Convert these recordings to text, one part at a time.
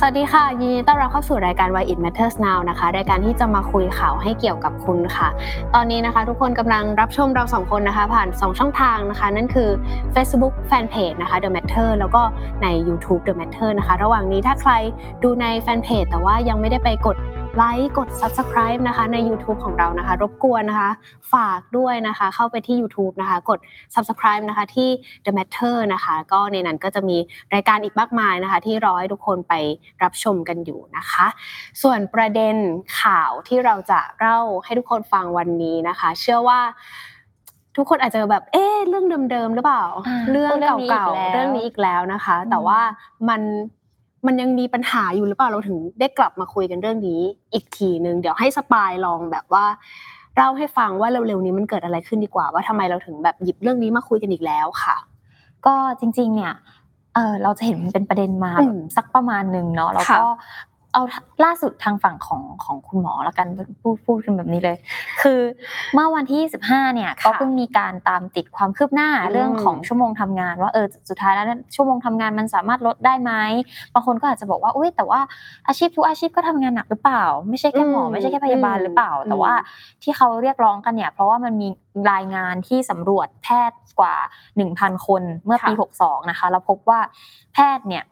สวัสดีค่ะ ยินดีต้อนรับเข้าสู่รายการ Why It Matters Now นะคะรายการที่จะมาคุยข่าวให้เกี่ยวกับคุณค่ะ ตอนนี้นะคะ ทุกคนกำลังรับชมเราสองคนนะคะ ผ่าน 2 ช่องทางนะคะ นั่นคือ Facebook Fanpage นะคะ The Matter แล้วก็ใน YouTube The Matter นะคะ ระหว่างนี้ถ้าใครดูในแฟนเพจแต่ว่ายังไม่ได้ไปกด ไลค์กด Subscribe นะคะใน YouTube ของเรานะคะ รบกวนนะคะฝากด้วยนะคะเข้าไปที่ YouTube นะคะกด Subscribe นะคะที่ The Matter นะคะก็ในนั้นก็จะมีรายการอีกมากมายนะคะ ที่รอให้ทุกคนไปรับชมกันอยู่นะคะ ส่วนประเด็นข่าวที่เราจะเล่าให้ทุกคนฟังวันนี้นะคะ เชื่อว่าทุกคนอาจจะแบบ เอ๊ะเรื่องเดิมๆหรือเปล่าอ่าเรื่องเรื่องนี้เก่าอีกแล้วๆเรื่องนี้อีกแล้วนะคะอืมแต่ว่ามัน มันยังมีปัญหาอยู่หรือเปล่าเราถึงได้กลับมาคุยกันเรื่องนี้ อีกทีนึงเดี๋ยวให้สปายลองแบบว่าเล่าให้ฟังว่าเร็วๆนี้มันเกิดอะไรขึ้นดีกว่า ว่าทำไมเราถึงแบบหยิบเรื่องนี้มาคุยกันอีกแล้วค่ะ ก็จริงๆเนี่ยเออเราจะเห็นมันเป็นประเด็นมาอืมสักประมาณหนึ่งเนาะแล้วก็ค่ะ เอาล่าสุดทางฝั่งของของคุณหมอแล้วกันพูดพูดกันแบบนี้เลย คือเมื่อวันที่ 25 เนี่ยค่ะก็เพิ่งมีการตามติดความคืบหน้าอืมเรื่องของชั่วโมงทำงาน ว่าเออสุดท้ายแล้วเนี่ยชั่วโมงทำงานมันสามารถลดได้ไหมบางคนก็อาจจะบอกว่าอุ้ยแต่ว่าอาชีพทุกอาชีพก็ทำงานหนักหรือเปล่า ไม่ใช่แค่หมออืมไม่ใช่แค่พยาบาลหรือเปล่าอืมแต่ว่าที่เขาเรียกร้องกันเนี่ย เพราะว่ามันมีรายงานที่สำรวจแพทย์กว่า 1,000 คนเมื่อปีค่ะ62 นะคะ แล้วพบว่าแพทย์เนี่ย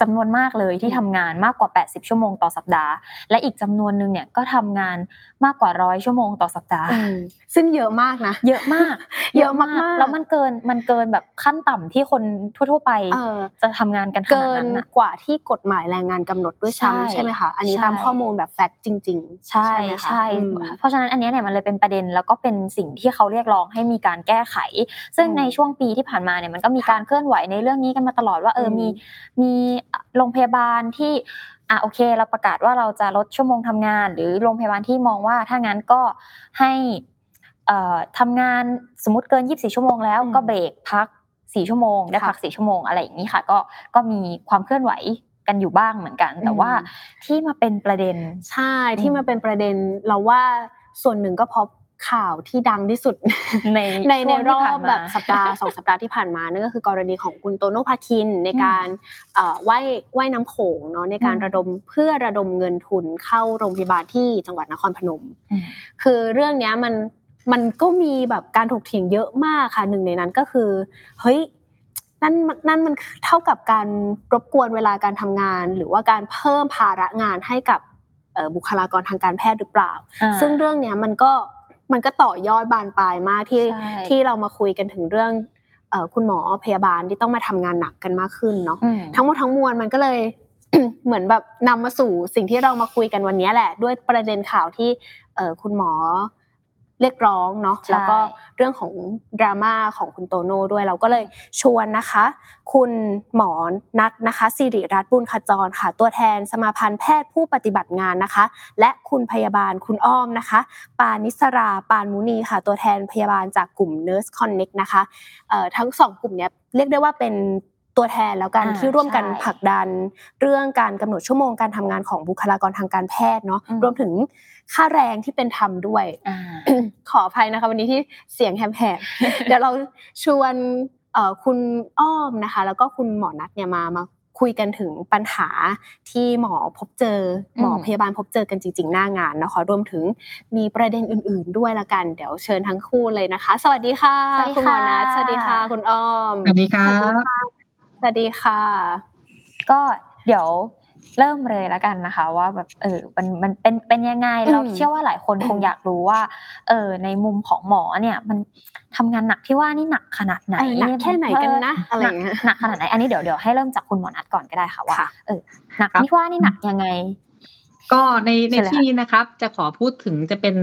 จำนวนมากเลยที่ทำงานมากกว่า 80 ชั่วโมงต่อสัปดาห์ และอีกจำนวนหนึ่งเนี่ยก็ทำงานมากกว่าร้อยชั่วโมงต่อสัปดาห์อืมซึ่งเยอะมากนะ เยอะมาก เยอะมากๆแล้วมันเกินมันเกินแบบขั้นต่ำที่คนทั่วๆไปเออจะทำงานกันขนาเกิดนนั้นน่ะกว่าที่กฎหมายแรงงานกำหนดด้วยใช่ซ้ำใช่ไหมคะอันนี้ใช่ตามข้อมูลแบบแฟกต์จริง ๆ ใช่ไหมคะใช่อืมเพราะฉะนั้นอันเนี้ยเนี่ยมันเลยเป็นประเด็นแล้วก็เป็นสิ่งที่เขาเรียกร้องให้มีการแก้ไข ซึ่งอืมในช่วงปีที่ผ่านมาเนี่ยมันก็มีการเคลื่อนไหวในเรื่องนี้กันมาตลอดว่าเอออืมมีมี โรงพยาบาลที่อะโอเค เราประกาศว่าเราจะลดชั่วโมงทำงาน หรือโรงพยาบาลที่มองว่าถ้างั้นก็ให้เอ่อทำงานสมมติเกิน 24 ชั่วโมงแล้วอืมก็เบรกพัก 4 ชั่วโมงได้ค่ะพัก 4 ชั่วโมงอะไรอย่างนี้ค่ะ ก็ก็มีความเคลื่อนไหวกันอยู่บ้างเหมือนกัน แต่อืมว่าที่มาเป็นประเด็นใช่ที่อืมมาเป็นประเด็นเราว่าส่วนหนึ่งก็เพราะ ข่าวที่ดังที่สุดในในช่ในวงรที่อผ่าบนมาแบบสัปดาห์สองสัปดาห์ที่ผ่านมานั่นก็คือกรณีของคุณโตโน่พาคินในการเอ่อว่ายว่ายน้ำโขงเนาะในการอืมระดมเพื่อระดมเงินทุนเข้าโรงพยาบาลที่จังหวัดนครพนมอืมคือเรื่องเนี้ยมันมันก็มีแบบการถกเถียงเยอะมากค่ะหนึ่งในนั้นก็คือเฮ้ยนั่นมันนั่นมันเท่ากับการรบกวนเวลาการทำงาน หรือว่าการเพิ่มภาระงานให้กับเอ่อบุคลากรทางการแพทย์หรือเปล่าอ่าซึ่งเรื่องเนี้ยมันก็ มันก็ต่อยอดบานปลายมากที่ใช่ที่เรามาคุยกันถึงเรื่องเอ่อคุณหมอพยาบาลที่ต้องมาทำงานหนักกันมากขึ้นเนาะอืมทั้งหมดทั้งมวลมันก็เลยเหมือนแบบนำมาสู่สิ่งที่เรามาคุยกันวันนี้แหละ ด้วยประเด็นข่าวที่เอ่อคุณหมอ เรียกร้องเนาะใช่แล้วก็เรื่องของดราม่าของคุณโตโน่ด้วยเราก็เลยชวนนะคะ คุณหมอนัทนะคะสิริรัตน์บุญขจรค่ะ ตัวแทนสมาพันธ์แพทย์ผู้ปฏิบัติงานนะคะ และคุณพยาบาลคุณอ้อมนะคะ ปานิสราปานมุนีค่ะ ตัวแทนพยาบาลจากกลุ่ม Nurse Connect นะคะเอ่อทั้งสองกลุ่มเนี้ยเรียกได้ว่าเป็น ตัวแทนแล้วกันอ่าที่ร่วมกันใช่ผลักดัน เรื่องการกำหนดชั่วโมงการทำงานของบุคลากรทางการแพทย์เนาะอืมรวมถึงค่าแรงที่เป็นธรรมด้วยอ่าขออภัยนะคะ วันนี้ที่เสียงแหบๆเดี๋ยวเราชวนเอ่อคุณอ้อมนะคะ แล้วก็คุณหมอนัทเนี่ยมามาคุยกันถึงปัญหาที่หมอพบเจอ หมออืมพยาบาลพบเจอกันจริง ๆ หน้างานนะคะรวมถึงมีประเด็นอื่น ๆ ด้วยละกันเดี๋ยวเชิญทั้งคู่เลยนะคะ สวัสดีค่ะสวัสดีคุณหมอค่ะนัทสวัสดีค่ะ คุณอ้อมสวัสดีครับส วัสดีค่ะ ก็เดี๋ยวเริ่มเลยแล้วกันนะคะ ว่าแบบเออมันมันเป็นเป็นยังไงอืมเราเชื่อว่าหลายคนคงอยากรู้ว่า เออในมุมของหมอเนี่ย มันทำงานหนักที่ว่านี่หนักขนาดไหนเออหนักแค่ไหนกันนะอะไรอย่างเงี้ยหนักขนาดไหนอันนี้เดี๋ยวเดี๋ยวให้เริ่มจากคุณหมอนัทก่อนก็ได้ค่ะว่าค่ะเออหนักครับที่ว่านี่หนักยังไง ก็ในในใช่เลยที่นี้นะครับ จะขอพูดถึงจะเป็น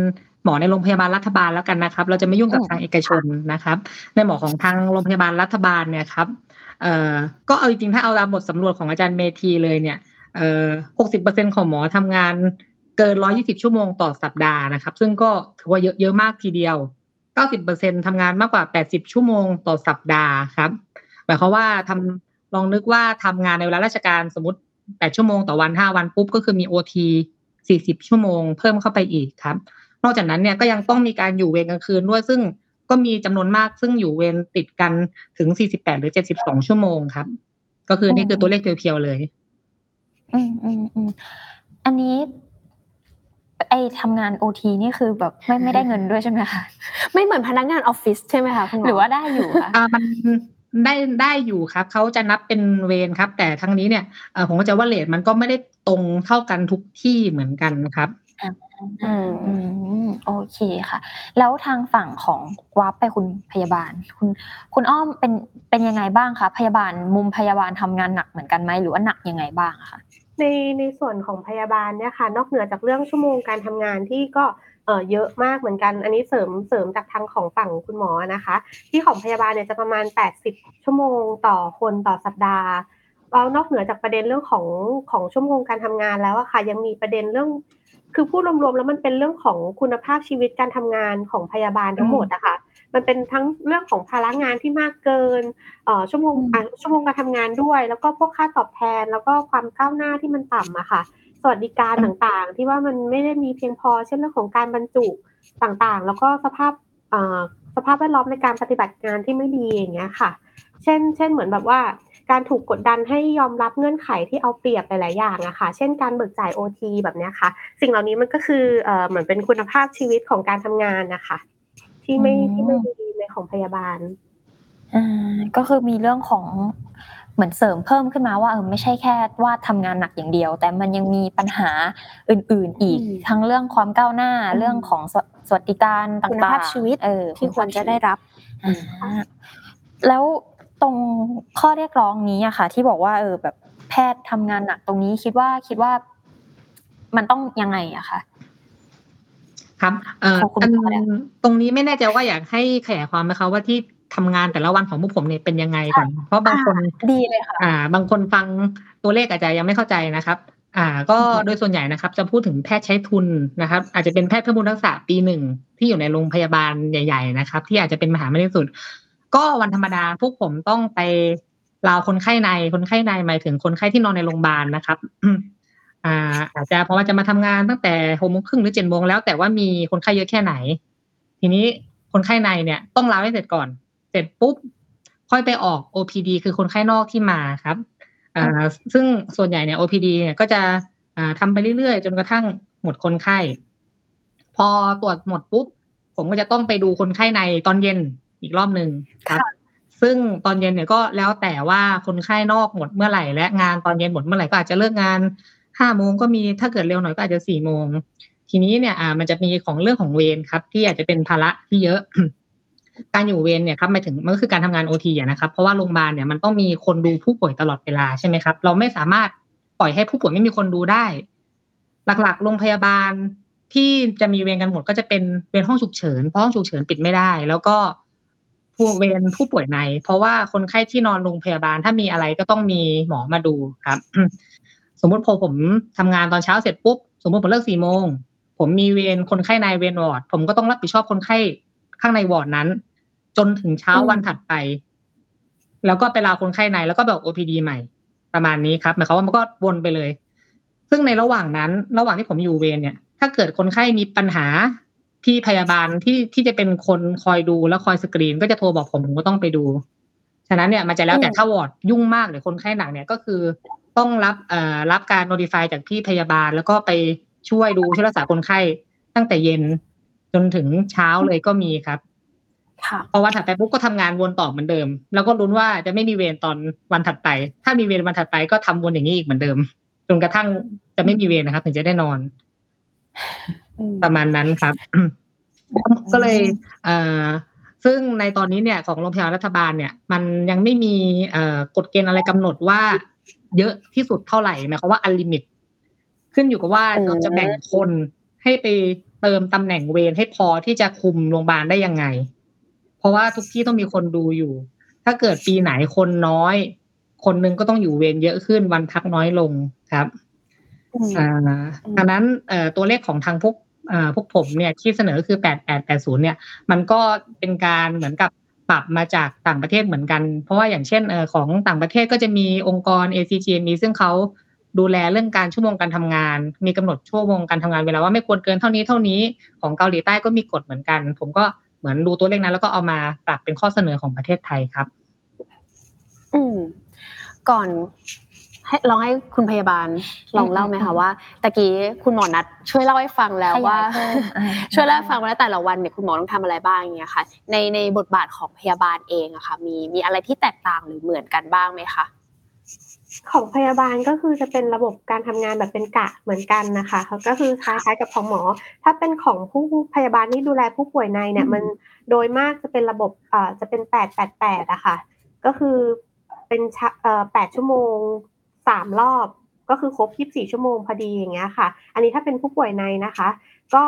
หมอในโรงพยาบาลรัฐบาลแล้วกันนะครับ เราจะไม่ยุ่งกับอืมทางเอกชนนะครับ ในหมอของทางโรงพยาบาลรัฐบาลเนี่ยครับ เอ่อก็เอาจริงๆถ้าเอาตามบทสำรวจของอาจารย์เมธีเลยเนี่ยเอ่อหกสิบเปอร์เซ็นของหมอทำงานเกินร้อยี่สิบชั่วโมงต่อสัปดาห์นะครับ ซึ่งก็ถือว่าเยอะเยอะมากทีเดียวเก้าสิบเปอร์เซ็นทำงานมากกว่าแปดสิบชั่วโมงต่อสัปดาห์ครับหมายความว่าทำลองนึกว่าทำงานในเวลาราชการสมมติแปดชั่วโมงต่อวันห้าวันปุ๊บก็คือมีโอทีสี่สิบชั่วโมงเพิ่มเข้าไปอีกครับ นอกจากนั้นเนี่ยก็ยังต้องมีการอยู่เวรกลางคืนด้วยซึ่ง ก็มีจำนวนมากซึ่งอยู่เวรติดกันถึงสี่สิบแปดหรือเจ็ดสิบสองชั่วโมงครับ ก็คือนี่คือตัวเลขเพียวๆเลย อืมอืมอืมอันนี้ ไอทำงานโอทีนี่คือแบบไม่ไม่ได้เงินด้วยใช่ไหมคะไม่เหมือนพนักงานออฟฟิศใช่ไหมคะคุณหมอหรือว่าได้อยู่อ่ามันได้ได้อยู่ครับเขาจะนับเป็นเวรครับ แต่ทั้งนี้เนี่ยผมก็จะว่าเลทมันก็ไม่ได้ตรงเท่ากันทุกที่เหมือนกันครับ อืมอืมโอเคค่ะ แล้วทางฝั่งของวับไปคุณพยาบาล คุณคุณอ้อมเป็นเป็นยังไงบ้างคะพยาบาลมุมพยาบาลทำงานหนักเหมือนกันไหมหรือว่าหนักยังไงบ้างอะคะในในส่วนของพยาบาลเนี่ยค่ะ นอกเหนือจากเรื่องชั่วโมงการทำงานที่ก็เออเยอะมากเหมือนกัน อันนี้เสริมเสริมจากทางของฝั่งคุณหมอนะคะ ที่ของพยาบาลเนี่ยจะประมาณ 80 ชั่วโมงต่อคนต่อสัปดาห์ แล้วนอกเหนือจากประเด็นเรื่องของของชั่วโมงการทำงานแล้วอะค่ะ ยังมีประเด็นเรื่อง คือพูดรวมๆแล้วมันเป็นเรื่องของคุณภาพชีวิตการทำงานของพยาบาลทั้งหมดอะค่ะมันเป็นทั้งเรื่องของภาระงานที่มากเกินเอ่อชั่วโมงชั่วโมงการทำงานด้วย แล้วก็พวกค่าตอบแทน แล้วก็ความก้าวหน้าที่มันต่ำอะค่ะ สวัสดิการต่างๆ ที่ว่ามันไม่ได้มีเพียงพอ เช่นเรื่องของการบรรจุต่างๆ แล้วก็สภาพเอ่อสภาพแวดล้อมในการปฏิบัติงานที่ไม่ดีอย่างเงี้ยค่ะ เช่น เช่นเหมือนแบบว่า การถูกกดดันให้ยอมรับเงื่อนไขที่เอาเปรียบหลายๆอย่างอะค่ะ เช่นการเบิกจ่าย OT แบบเนี้ยค่ะ สิ่งเหล่านี้มันก็คือเอ่อเหมือนเป็นคุณภาพชีวิตของการทำงานนะคะ ที่ไม่ที่ไม่ดีในของพยาบาลอ่าก็คือมีเรื่องของเหมือนเสริมเพิ่มขึ้นมาว่าเออไม่ใช่แค่ว่าทำงานหนักอย่างเดียว แต่มันยังมีปัญหาอื่น ๆ อีกอืมทั้งเรื่องความก้าวหน้าอืมเรื่องของสวสวัสดิการต่างๆคุณภาพชีวิตเออที่ควรจะได้รับอ่าแล้ว ตรงข้อเรียกร้องนี้อะค่ะ ที่บอกว่าเออแบบแพทย์ทำงานหนักตรงนี้คิดว่าคิดว่ามันต้องยังไงอะคะครับเอ่อขอบคุณอันค่ะตรงนี้ไม่แน่ใจว่าอยากให้ขยายความไหมคะว่าที่ทำงานแต่ละวันของพวกผมเนี่ยเป็นยังไงก่อนเพราะบางคนดีเลยค่ะอ่า บางคนฟังตัวเลขอาจจะยังไม่เข้าใจนะครับ อ่า ก็อืมโดยส่วนใหญ่นะครับ จะพูดถึงแพทย์ใช้ทุนนะครับ อาจจะเป็นแพทย์เพิ่มพูนทักษะปีหนึ่งที่อยู่ในโรงพยาบาลใหญ่ ๆ นะครับ ที่อาจจะเป็นมหาวิทยาลัยที่สุด ก็วันธรรมดาพวกผมต้องไปราวคนไข้ในคนไข้ในหมายถึงคนไข้ที่นอนในโรงพยาบาลนะครับอ่าอาจจะเพราะว่าจะมาทำงานตั้งแต่หกโมงครึ่งหรือเจ็ดโมงแล้วแต่ว่ามีคนไข้เยอะแค่ไหน ทีนี้คนไข้ในเนี่ยต้องลาให้เสร็จก่อน เสร็จปุ๊บ ค่อยไปออก OPD คือคนไข้นอกที่มาครับอ่าซึ่งส่วนใหญ่เนี่ย OPD เนี่ยก็จะอ่าทำไปเรื่อยๆ จนกระทั่งหมดคนไข้ พอตรวจหมดปุ๊บ ผมก็จะต้องไปดูคนไข้ในตอนเย็น อีกรอบหนึ่งครับ ซึ่งตอนเย็นเนี่ยก็แล้วแต่ว่าคนไข้นอกหมดเมื่อไหร่และงานตอนเย็นหมดเมื่อไหร่ก็อาจจะเลิกงานห้าโมงก็มีถ้าเกิดเร็วหน่อยก็อาจจะสี่โมงทีนี้เนี่ยอ่ามันจะมีของเรื่องของเวรครับ ที่อาจจะเป็นภาระที่เยอะ การอยู่เวรเนี่ยครับหมายถึงมันก็คือการทำงานโอทีนะครับ เพราะว่าโรงพยาบาลเนี่ยมันต้องมีคนดูผู้ป่วยตลอดเวลาใช่ไหมครับ เราไม่สามารถปล่อยให้ผู้ป่วยไม่มีคนดูได้ หลักๆ โรงพยาบาลที่จะมีเวรกันหมดก็จะเป็นเวรห้องฉุกเฉินเพราะห้องฉุกเฉินปิดไม่ได้ แล้วก็ ผู้เวรผู้ป่วยใน เพราะว่าคนไข้ที่นอนโรงพยาบาลถ้ามีอะไรก็ต้องมีหมอมาดูครับ สมมติพอผมทำงานตอนเช้าเสร็จปุ๊บสมมติผมเลิกสี่โมงผมมีเวรคนไข้ในเวรวอร์ดผมก็ต้องรับผิดชอบคนไข้ข้างในวอร์ดนั้น จนถึงเช้าวันถัดไป แล้วก็ไปลาคนไข้ในแล้วก็แบบ OPD ใหม่ ประมาณนี้ครับหมายความว่ามันก็วนไปเลย ซึ่งในระหว่างนั้น ระหว่างที่ผมอยู่เวรเนี่ย ถ้าเกิดคนไข้มีปัญหา ที่พยาบาลที่ที่จะเป็นคนคอยดูแล้วคอยสกรีน ก็จะโทรบอกผมผมก็ต้องไปดู ฉะนั้นเนี่ยมันจะแล้วแต่ถ้าวอร์ดยุ่งมากหรือคนไข้หนักเนี่ยก็คือ ต้องรับเอ่อรับการ notify จากพี่พยาบาล แล้วก็ไปช่วยดูช่วยรักษาคนไข้ตั้งแต่เย็นจนถึงเช้าเลยก็มีครับค่ะพอวันถัดไปปุ๊บก็ทำงานวนต่อเหมือนเดิม แล้วก็ลุ้นว่าจะไม่มีเวรตอนวันถัดไป ถ้ามีเวรวันถัดไปก็ทำวนอย่างนี้อีกเหมือนเดิมจนกระทั่งจะไม่มีเวรนะครับ ถึงจะได้นอน ประมาณนั้นครับ ก็เลยเอ่อซึ่งในตอนนี้เนี่ยของโรงพยาบาลรัฐบาลเนี่ย มันยังไม่มีเอ่อกฎเกณฑ์อะไรกำหนดว่า เยอะที่สุดเท่าไหร่หมายความว่า unlimit ขึ้นอยู่กับว่าอืมเราจะแบ่งคนให้ไปเติมตำแหน่งเวรให้พอที่จะคุมโรงพยาบาลได้ยังไง เพราะว่าทุกที่ต้องมีคนดูอยู่ ถ้าเกิดปีไหนคนน้อย คนหนึงก็ต้องอยู่เวรเยอะขึ้นวันพักน้อยลงครับอ่าดังนั้นเอ่อตัวเลขของทางพวกเอ่อ พวกผมเนี่ยที่เสนอคือแปดแปดแปดศูนย์เนี่ย มันก็เป็นการเหมือนกับปรับมาจากต่างประเทศเหมือนกัน เพราะว่าอย่างเช่นเอ่อของต่างประเทศก็จะมีองค์กร ACGME ซึ่งเขาดูแลเรื่องการชั่วโมงการทำงาน มีกำหนดชั่วโมงการทำงานเวลาว่าไม่ควรเกินเท่านี้เท่านี้ของเกาหลีใต้ก็มีกฎเหมือนกัน ผมก็เหมือนดูตัวเลขนั้นแล้วก็เอามาปรับเป็นข้อเสนอของประเทศไทยครับ อืมก่อน ให้ลองให้คุณพยาบาลลองเล่าไหมคะว่าตะกี้คุณหมอนัดช่วยเล่าให้ฟังแล้วว่าขยายเพิ่มอ่าช่วยเล่าให้ฟังว่าแล้วแต่ละวันเนี่ยคุณหมอต้องทำอะไรบ้างอย่างเงี้ยค่ะ ในในบทบาทของพยาบาลเองอะค่ะ มีมีอะไรที่แตกต่างหรือเหมือนกันบ้างไหมคะของพยาบาลก็คือจะเป็นระบบการทำงานแบบเป็นกะเหมือนกันนะคะก็คือคล้ายๆกับของหมอ ถ้าเป็นของผู้พยาบาลที่ดูแลผู้ป่วยในเนี่ยมันโดยมากจะเป็นระบบเอ่อจะเป็นแปดแปดแปดอะค่ะ ก็คือเป็นชะเอ่อแปดชั่วโมง สามรอบก็คือครบยี่สิบสี่ชั่วโมงพอดีอย่างเงี้ยค่ะ อันนี้ถ้าเป็นผู้ป่วยในนะคะ ก็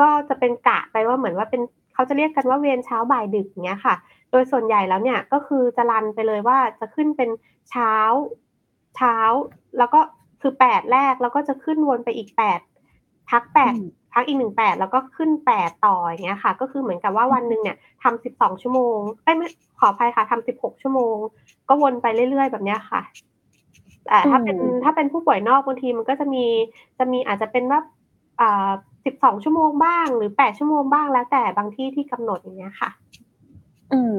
ก็จะเป็นกะไปว่าเหมือนว่าเป็นเขาจะเรียกกันว่าเวรเช้าบ่ายดึกอย่างเงี้ยค่ะ โดยส่วนใหญ่แล้วเนี่ยก็คือจะรันไปเลยว่าจะขึ้นเป็นเช้าเช้า แล้วก็คือแปดแรกแล้วก็จะขึ้นวนไปอีกแปดพักแปดอืมพักอีกหนึ่งแปดแล้วก็ขึ้นแปดต่ออย่างเงี้ยค่ะ ก็คือเหมือนกับว่าวันหนึ่งเนี่ยทำสิบสองชั่วโมงเอ้ยไม่ขออภัยค่ะทำสิบหกชั่วโมง ก็วนไปเรื่อยๆ แบบเนี้ยค่ะ แต่ถ้าเป็นอืมถ้าเป็นผู้ป่วยนอกบางทีมันก็จะมีจะมีอาจจะเป็นว่าอ่าสิบสองชั่วโมงบ้างหรือแปดชั่วโมงบ้างแล้วแต่บางที่ที่กำหนดอย่างเงี้ยค่ะ อืม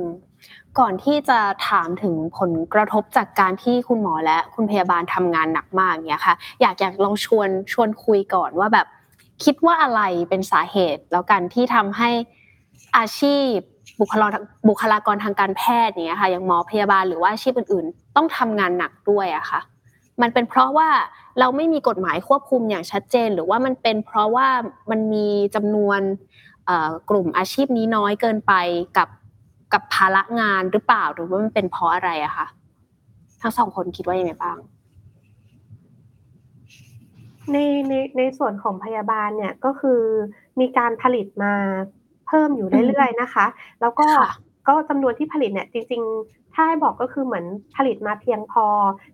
ก่อนที่จะถามถึงผลกระทบจากการที่คุณหมอและคุณพยาบาลทำงานหนักมากเนี้ยค่ะ อยากอยากลองชวนชวนคุยก่อนว่าแบบ คิดว่าอะไรเป็นสาเหตุ แล้วกันที่ทำให้อาชีพบุคลากรบุคลากรทางการแพทย์เนี้ยค่ะอย่างหมอพยาบาลหรือว่าอาชีพอื่น ๆ ต้องทำงานหนักด้วยอะค่ะ มันเป็นเพราะว่าเราไม่มีกฎหมายควบคุมอย่างชัดเจน หรือว่ามันเป็นเพราะว่ามันมีจำนวนเอ่อกลุ่มอาชีพนี้น้อยเกินไปกับกับภาระงานหรือเปล่าหรือว่ามันเป็นเพราะอะไรอะคะทั้งสองคนคิดว่ายังไงบ้างในในในส่วนของพยาบาลเนี่ยก็คือมีการผลิตมาเพิ่มอยู่เรื่อยๆนะคะ แล้วก็ค่ะก็จำนวนที่ผลิตเนี่ยจริง ๆ ถ้าให้บอกก็คือเหมือนผลิตมาเพียงพอ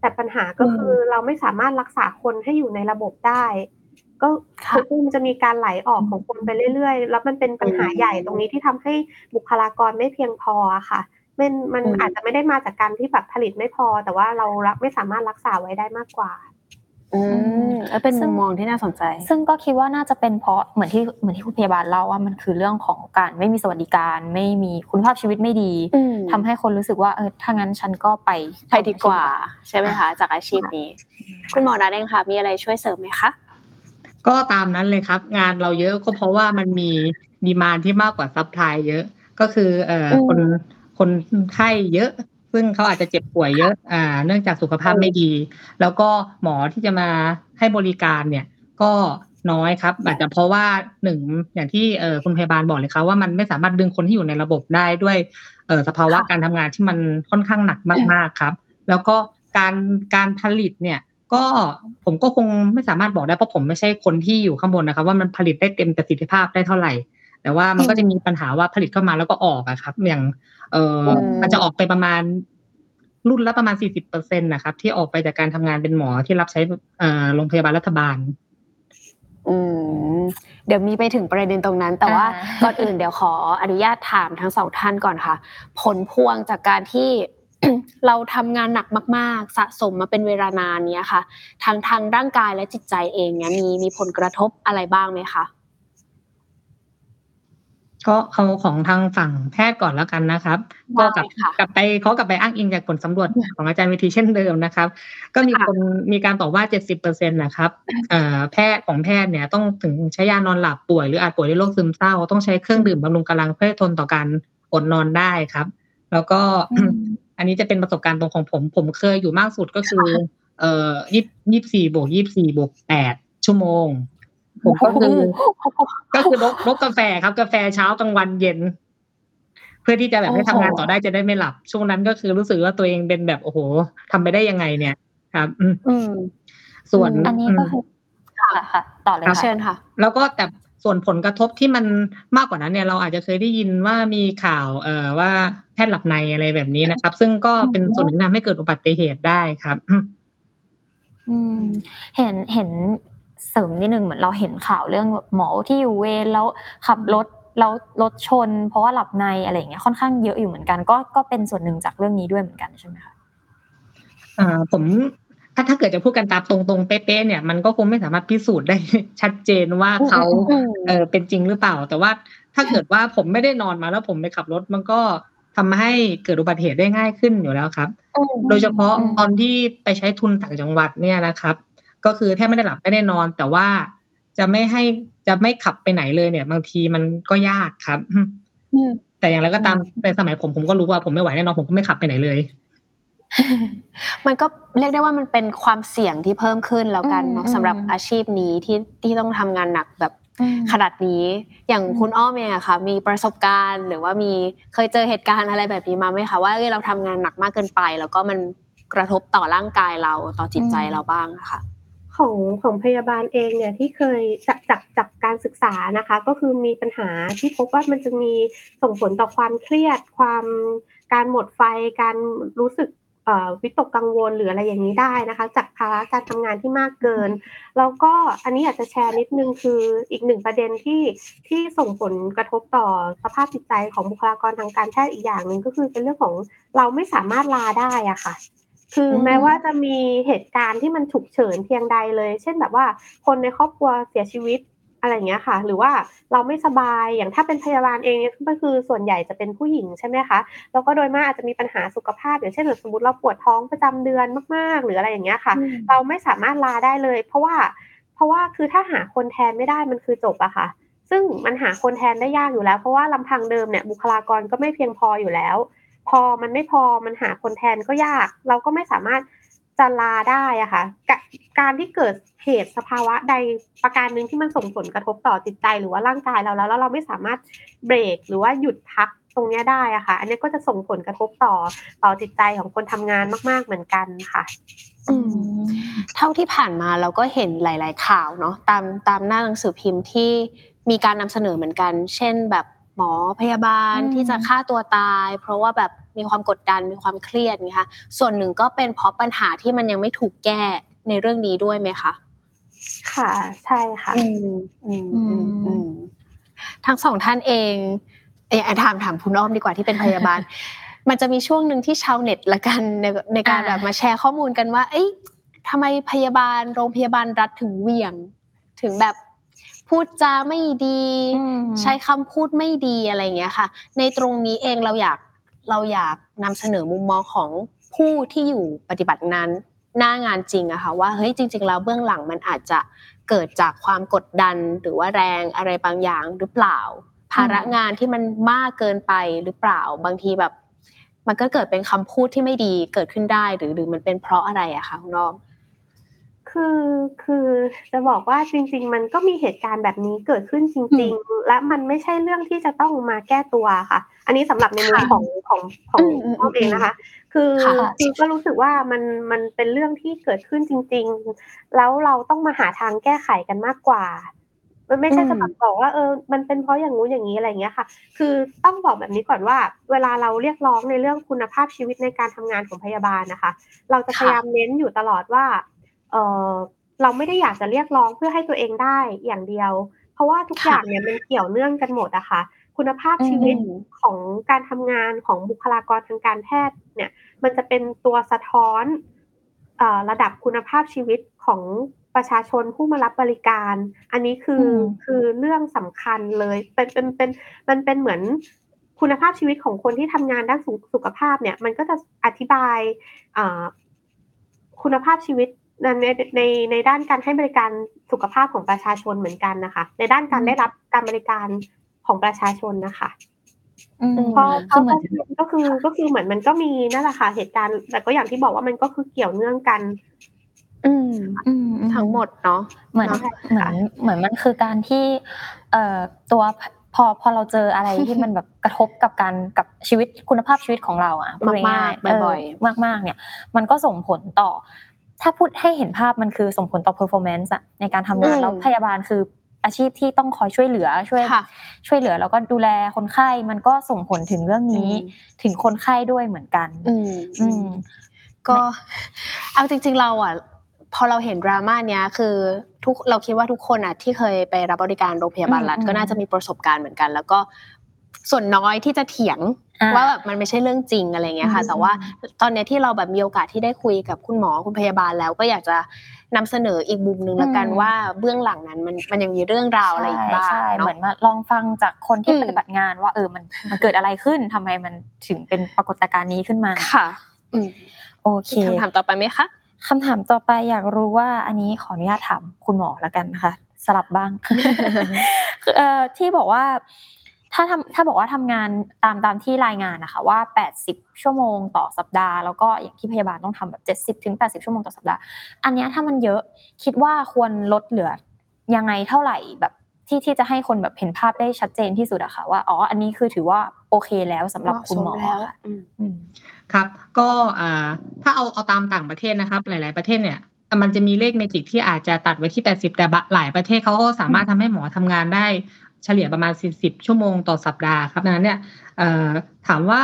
แต่ปัญหาก็คือเราไม่สามารถรักษาคนให้อยู่ในระบบได้ ก็ค่ะคือมันจะมีการไหลออกของคนไปเรื่อยๆ แล้วมันเป็นปัญหาอืมใหญ่ตรงนี้ที่ทำให้บุคลากรไม่เพียงพออะค่ะมันมันอืมอาจจะไม่ได้มาจากการที่แบบผลิตไม่พอ แต่ว่าเรารักไม่สามารถรักษาไว้ได้มากกว่า อืมแล้วเป็นซึ่มุงมมองที่น่าสนใจ ซึ่งก็คิดว่าน่าจะเป็นเพราะเหมือนที่เหมือนที่คุณพยาบาลเล่าว่ามันคือเรื่องของการไม่มีสวัสดิการไม่มีคุณภาพชีวิตไม่ดีอืมทำให้คนรู้สึกว่าเออถ้างั้นฉันก็ไปไปดีกว่า ใช่ไหมคะ จากอาชีพนี้ คุณหมอนัดเองค่ะ มีอะไรช่วยเสริมไหมคะก็ตามนั้นเลยครับ งานเราเยอะก็เพราะว่ามันมีdemand ที่มากกว่า supply เยอะ ก็คือเอ่ออมคนคนไข้เยอะ ซึ่งเขาอาจจะเจ็บป่วยเยอะอ่า เนื่องจากสุขภาพไม่ดี แล้วก็หมอที่จะมาให้บริการเนี่ย ก็น้อยครับอาจจะเพราะว่าหนึ่งอย่างที่เออคุณพยาบาลบอกเลยครับว่ามันไม่สามารถดึงคนที่อยู่ในระบบได้ด้วยเออสภาวะการทำงานที่มันค่อนข้างหนักมากๆครับ แล้วก็การการผลิตเนี่ยก็ผมก็คงไม่สามารถบอกได้เพราะผมไม่ใช่คนที่อยู่ข้างบนนะครับ ว่ามันผลิตได้เต็มประสิทธิภาพได้เท่าไหร่ แต่ว่ามันก็จะมีปัญหาว่าผลิตเข้ามาแล้วก็ออกอะครับ อย่าง เอออืมมันจะออกไปประมาณรุ่นละประมาณสี่สิบเปอร์เซ็นตนะครับ ที่ออกไปจากการทำงานเป็นหมอที่รับใช้เอ่อโรงพยาบาลรัฐบาล อืมเดี๋ยวมีไปถึงประเด็นตรงนั้น แต่ว่าอ่าก่อนอื่นเดี๋ยวขออนุญาตถามทั้งสองท่านก่อนค่ะ ผลพวงจากการที่เราทำงานหนักมาก ๆ สะสมมาเป็นเวลานานเนี้ยค่ะทั้งทางร่างกายและจิตใจเองเนี้ยมีมีผลกระทบอะไรบ้างไหมคะ ก็เอาของทางฝั่งแพทย์ก่อนแล้วกันนะครับก็ได้กลับค่ะกลับไปเขากลับไปอ้างอิงจากผลสำรวจของอาจารย์วิธีเช่นเดิมนะครับ ก็มีค่ะคนมีการบอกว่าเจ็ดสิบเปอร์เซ็นตนะครับเอ่อแพทย์ของแพทย์เนี่ยต้องถึงใช้ยานอนหลับป่วยหรืออาจป่วยด้วยโรคซึมเศร้า ต้องใช้เครื่องดื่มบำรุงกำลังเพื่อให้ทนต่อการอดนอนได้ครับ แล้วก็อืมอันนี้จะเป็นประสบการณ์ตรงของผม ผมเคยอยู่มากสุดก็คือ เอ่อยี่ยี่สี่บวกยี่สี่บวกแปดชั่วโมง ผมก็คือก็คือลดลดกาแฟครับ กาแฟเช้ากลางวันเย็น เพื่อที่จะแบบให้ทำงานต่อได้จะได้ไม่หลับ ช่วงนั้นก็คือรู้สึกว่าตัวเองเป็นแบบโอ้โหทำไปได้ยังไงเนี่ย ครับอืมอืมส่วนอันนี้ก็คือค่ะค่ะ ต่อเลยขอค่ะเชิญค่ะ แล้วก็แต่ส่วนผลกระทบที่มันมากกว่านั้นเนี่ย เราอาจจะเคยได้ยินว่ามีข่าว เอ่อว่าแพทย์หลับในอะไรแบบนี้นะครับ ซึ่งก็เป็นส่วนหนึ่งที่ทำให้เกิดอุบัติเหตุได้ครับ อืม เห็นเห็น เสริมนิดนึงเหมือนเราเห็นข่าวเรื่องหมอที่อยู่เวรแล้วขับรถแล้วรถชน เพราะว่าหลับในอะไรอย่างเงี้ยค่อนข้างเยอะอยู่เหมือนกัน ก็ก็เป็นส่วนหนึ่งจากเรื่องนี้ด้วยเหมือนกันใช่ไหมคะอ่าผมถ้าถ้าเกิดจะพูดกันตามตรงๆเป๊ะๆเนี่ยมันก็คงไม่สามารถพิสูจน์ได้ชัดเจนว่าเขาอืมเออเป็นจริงหรือเปล่า แต่ว่าถ้าเกิดว่าผมไม่ได้นอนมาแล้วผมไปขับรถมันก็ทำให้เกิดอุบัติเหตุได้ง่ายขึ้นอยู่แล้วครับ โดยเฉพาะอืมตอนที่ไปใช้ทุนต่างจังหวัดเนี่ยนะครับ ก็คือแทบไม่ได้หลับไม่ได้นอน แต่ว่าจะไม่ให้จะไม่ขับไปไหนเลยเนี่ย บางทีมันก็ยากครับอืมแต่อย่างไรก็ตามในสมัยผมผมก็รู้ว่าผมไม่ไหวแน่นอนผมก็ไม่ขับไปไหนเลย มันก็เรียกได้ว่ามันเป็นความเสี่ยงที่เพิ่มขึ้นแล้วกันเนาะอืมสำหรับอาชีพนี้ที่ที่ต้องทำงานหนักแบบอืมขนาดนี้ อย่างอืมคุณอ้อมเองอะค่ะ มีประสบการณ์ หรือว่ามีเคยเจอเหตุการณ์อะไรแบบนี้มาไหมคะว่าเอ้ยเราทำงานหนักมากเกินไป แล้วก็มันกระทบต่อร่างกายเราต่อจิตใจเราบ้างอะค่ะ ของของพยาบาลเองเนี่ยที่เคยจากจากจากการศึกษานะคะ ก็คือมีปัญหาที่พบว่ามันจะมีส่งผลต่อความเครียด ความการหมดไฟการรู้สึกวิตกกังวลหรืออะไรอย่างนี้ได้นะคะ จากภาระการทำงานที่มากเกิน แล้วก็อันนี้อยากจะแชร์นิดนึงคืออีกหนึ่งประเด็นที่ที่ส่งผลกระทบต่อสภาพจิตใจของบุคลากรทางการแพทย์อีกอย่างหนึ่งก็คือเป็นเรื่องของเราไม่สามารถลาได้อะค่ะ คืออมแม้ว่าจะมีเหตุการณ์ที่มันฉุกเฉินเพียงใดเลย เช่นแบบว่าคนในครอบครัวเสียชีวิตอะไรอย่างเงี้ยค่ะ หรือว่าเราไม่สบายอย่างถ้าเป็นพยาบาลเองเนี่ยก็คือส่วนใหญ่จะเป็นผู้หญิงใช่ไหมคะแล้วก็โดยมากอาจจะมีปัญหาสุขภาพ อย่างเช่นสมมติเราปวดท้องประจำเดือนมาก ๆ หรืออะไรอย่างเงี้ยค่ะ เราไม่สามารถลาได้เลย เพราะว่าเพราะว่าคือถ้าหาคนแทนไม่ได้มันคือจบอะค่ะ ซึ่งมันหาคนแทนได้ยากอยู่แล้ว เพราะว่าลำพังเดิมเนี่ยบุคลากรก็ไม่เพียงพออยู่แล้ว พอมันไม่พอมันหาคนแทนก็ยาก เราก็ไม่สามารถจะลาได้อะค่ะกะการที่เกิดเหตุสภาวะใดประการหนึ่งที่มันส่งผลกระทบต่อจิตใจหรือว่าร่างกายเราแล้วแล้วเราไม่สามารถเบรกหรือว่าหยุดพักตรงนี้ได้อะค่ะ อันนี้ก็จะส่งผลกระทบต่อต่อจิตใจของคนทำงานมาก ๆเหมือนกันค่ะอืมเท่าที่ผ่านมาเราก็เห็นหลาย ๆ ข่าวเนาะตามตามหน้าหนังสือพิมพ์ที่มีการนำเสนอเหมือนกัน เช่นแบบ หมอพยาบาลอืมที่จะฆ่าตัวตาย เพราะว่าแบบมีความกดดันมีความเครียดนะคะส่วนหนึ่งก็เป็นเพราะปัญหาที่มันยังไม่ถูกแก้ในเรื่องนี้ด้วยไหมคะค่ะ ใช่ค่ะอืมอืมอืมอืมทั้งสองท่านเองเอยถามถามคุณอ้อมดีกว่าที่เป็นพยาบาล มันจะมีช่วงหนึ่งที่ชาวเน็ตละกันในในการอ่าแบบมาแชร์ข้อมูลกันว่า เอ้ยทำไมพยาบาลโรงพยาบาลรัฐถึงเหวี่ยง ถึงแบบ พูดจาไม่ดีอืมใช้คำพูดไม่ดีอะไรอย่างเงี้ยค่ะ ในตรงนี้เองเราอยากเราอยากนำเสนอมุมมองของผู้ที่อยู่ปฏิบัติงานหน้างานจริงอะค่ะว่าเฮ้ยจริง ๆ แล้วเบื้องหลังมันอาจจะเกิดจากความกดดันหรือว่าแรงอะไรบางอย่างหรือเปล่า ภาระงานที่มันมากเกินไปหรือเปล่าบางทีแบบ มันก็เกิดเป็นคำพูดที่ไม่ดีเกิดขึ้นได้หรือหรือมันเป็นเพราะอะไรอะคะคุณน้อง คือคือจะบอกว่าจริง ๆ มันก็มีเหตุการณ์แบบนี้เกิดขึ้นจริง ๆ และมันไม่ใช่เรื่องที่จะต้องมาแก้ตัวค่ะ อันนี้สำหรับในมุมค่ะของของของอืมอืมพ่อเองนะคะ คือค่ะคือก็รู้สึกว่ามันมันเป็นเรื่องที่เกิดขึ้นจริง ๆ แล้วเราต้องมาหาทางแก้ไขกันมากกว่า มันไม่ใช่จะแบบบอกว่าเออ มันเป็นเพราะอย่างงู้นอย่างนี้อะไรอย่างเงี้ยค่ะ คือต้องบอกแบบนี้ก่อนว่า เวลาเราเรียกร้องในเรื่องคุณภาพชีวิตในการทำงานของพยาบาลนะคะ เราจะพค่ะยายามเน้นอยู่ตลอดว่า เออเราไม่ได้อยากจะเรียกร้องเพื่อให้ตัวเองได้อย่างเดียว เพราะว่าทุกอย่างเนี่ยมันเกี่ยวเนื่องกันหมดอะค่ะ คุณภาพชีวิตอืมของการทำงานของบุคลากรทางการแพทย์เนี่ย มันจะเป็นตัวสะท้อนเอ่อระดับคุณภาพชีวิตของประชาชนผู้มารับบริการ อันนี้คืออมคือเรื่องสำคัญเลย เป็นเป็นเป็นมันเป็นเหมือนคุณภาพชีวิตของคนที่ทำงานด้านสุสุขภาพเนี่ย มันก็จะอธิบายอ่าคุณภาพชีวิต ในในในในด้านการให้บริการสุขภาพของประชาชนเหมือนกันนะคะ ในด้านการได้รับการบริการของประชาชนนะคะอืมเพราะเพคือราะเหมือนก็คือก็คือเหมือนมันก็มีนั่นแหละค่ะเหตุการณ์ แต่ก็อย่างที่บอกว่ามันก็คือเกี่ยวเนื่องกัน อืมอืมทั้งหมดเนาะเหมือนเนาะเหมือนเหมือนมันคือการที่ เอ่อตัวพอพอเราเจออะไรที่มันแบบกระทบกับการกับชีวิตคุณภาพชีวิตของเราอะพูดง่ายมากๆบ่อยๆมากมาก ๆ เนี่ย มันก็ส่งผลต่อ ถ้าพูดให้เห็นภาพมันคือส่งผลต่อ performance อะในการทำงานอืมแล้วพยาบาลคืออาชีพที่ต้องคอยช่วยเหลือช่วยค่ะช่วยเหลือแล้วก็ดูแลคนไข้มันก็ส่งผลถึงเรื่องนี้อืมถึงคนไข้ด้วยเหมือนกันอืมอืมก็เอาจริง ๆ เราอะพอเราเห็นดราม่าเนี้ยคือทุกเราคิดว่าทุกคนอะที่เคยไปรับบริการโรงพยาบาลรัฐอืมก็น่าจะมีประสบการณ์เหมือนกัน แล้วก็ ส่วนน้อยที่จะเถียงอ่ว่าแบบมันไม่ใช่เรื่องจริงอะไรเงี้ยค่ะอืมแต่ว่าตอนเนี้ยที่เราแบบมีโอกาสที่ได้คุยกับคุณหมอคุณพยาบาลแล้วก็อยากจะนำเสนออีกมุมหนึ่งละกันว่าเบื้องหลังนั้นมันมันยังมีเรื่องราวอะไรอีกบ้างใช่เนาะเหมือนมาลองฟังจากคนที่อืมปฏิบัติงานว่าเออมันมันเกิดอะไรขึ้นทำไมมันถึงเป็นปรากฏการณ์นี้ขึ้นมาค่ะอืมโอเคมีคำถามต่อไปไหมคะคำถามต่อไปอยากรู้ว่าอันนี้ขออนุญาตถามคุณหมอแล้วกันนะคะสลับบ้างคือเอ่อที่บอกว่า ถ้าทำถ้าบอกว่าทำงานตามตามที่รายงานนะคะว่า 80 ชั่วโมงต่อสัปดาห์ แล้วก็อย่างที่พยาบาลต้องทำแบบ 70ถึง80 ชั่วโมงต่อสัปดาห์ อันเนี้ยถ้ามันเยอะคิดว่าควรลดเหลือยังไงเท่าไหร่แบบที่ที่จะให้คนแบบเห็นภาพได้ชัดเจนที่สุดอะค่ะว่าอ๋ออันนี้คือถือว่าโอเคแล้วสำหรับคุณหมอเหมาะสมแล้วค่ะอืมอืมครับก็อ่าถ้าเอาเอาตามต่างประเทศนะครับ หลาย ๆประเทศเนี่ยมันจะมีเลขเมจิกที่อาจจะตัดไว้ที่ 80 แต่บะหลายประเทศเขาก็สามารถทำให้หมอทำงานได้ เฉลี่ยประมาณ 40 ชั่วโมงต่อสัปดาห์ครับดังนั้นเนี่ยเอ่อถามว่า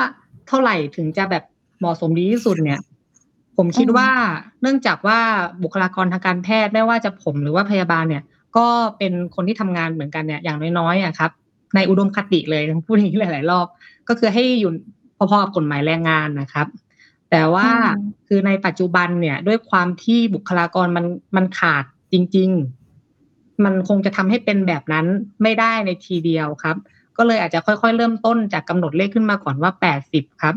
เท่าไหร่ถึงจะแบบเหมาะสมดีที่สุดเนี่ย ผมคิดอืมว่าเนื่องจากว่าบุคลากรทางการแพทย์ไม่ว่าจะผมหรือว่าพยาบาลเนี่ย ก็เป็นคนที่ทำงานเหมือนกันเนี่ยอย่างน้อยๆอะครับ ในอุดมคติเลยพูดอย่างนี้หลาย ๆ รอบ ก็คือให้อยู่พอๆกับกฎหมายแรงงานนะครับ แต่ว่าอืมคือในปัจจุบันเนี่ยด้วยความที่บุคลากรมันมันขาดจริง ๆ มันคงจะทำให้เป็นแบบนั้นไม่ได้ในทีเดียวครับ ก็เลยอาจจะค่อยๆ เริ่มต้นจากกำหนดเลขขึ้นมาก่อนว่าแปดสิบครับ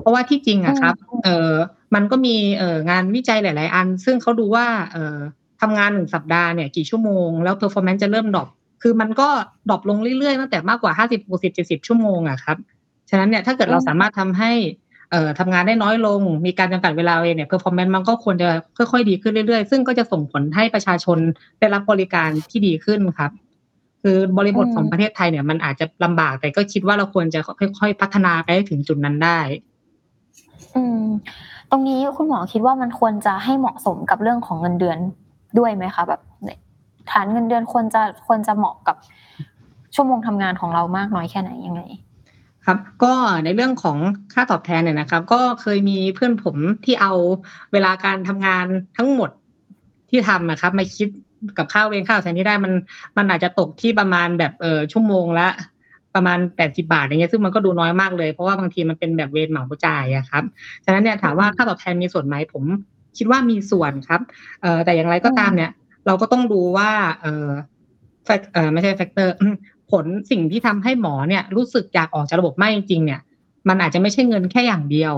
เพราะว่าที่จริงอะครับ เออมันก็มีเอองานวิจัยหลาย ๆ อัน ซึ่งเขาดูว่า เออทำงานหนึ่งสัปดาห์เนี่ยกี่ชั่วโมงแล้ว performance จะเริ่มดรอปคือมันก็ดรอปลงเรื่อยๆตั้งแต่มากกว่าห้าสิบหกสิบเจ็ดสิบชั่วโมงอะครับ ฉะนั้นเนี่ยถ้าเกิดเราสามารถทำให้ เอ่อทำงานได้น้อยลง มีการจำกัดเวลาเองเนี่ย performance มันก็ควรจะค่อยๆดีขึ้นเรื่อยๆ ซึ่งก็จะส่งผลให้ประชาชนได้รับบริการที่ดีขึ้นครับ คือบริบทของประเทศไทยเนี่ยมันอาจจะลำบากแต่ก็คิดว่าเราควรจะค่อยๆพัฒนาไปถึงจุดนั้นได้ อืม ตรงนี้คุณหมอคิดว่ามันควรจะให้เหมาะสมกับเรื่องของเงินเดือนด้วยไหมคะแบบฐานเงินเดือนควรจะควรจะเหมาะกับชั่วโมงทำงานของเรามากน้อยแค่ไหนยังไง ครับก็ในเรื่องของค่าตอบแทนเนี่ยนะครับ ก็เคยมีเพื่อนผมที่เอาเวลาการทำงานทั้งหมดที่ทำนะครับมาคิดกับค่าเวรค่าตอบแทนที่ได้มันมันอาจจะตกที่ประมาณแบบเออชั่วโมงละประมาณแปดสิบาทอย่างเงี้ยซึ่งมันก็ดูน้อยมากเลยเพราะว่าบางทีมันเป็นแบบเวรเหมาจ่ายอะครับฉะนั้นเนี่ยถามว่าค่าตอบแทนมีส่วนไหมผมคิดว่ามีส่วนครับเออแต่อย่างไรก็ตามเนี่ย เราก็ต้องดูว่าเออแฟกเออไม่ใช่แฟกเตอร์ ผลสิ่งที่ทำให้หมอเนี่ย รู้สึกอยากออกจากระบบไม่จริงๆเนี่ย มันอาจจะไม่ใช่เงินแค่อย่างเดียว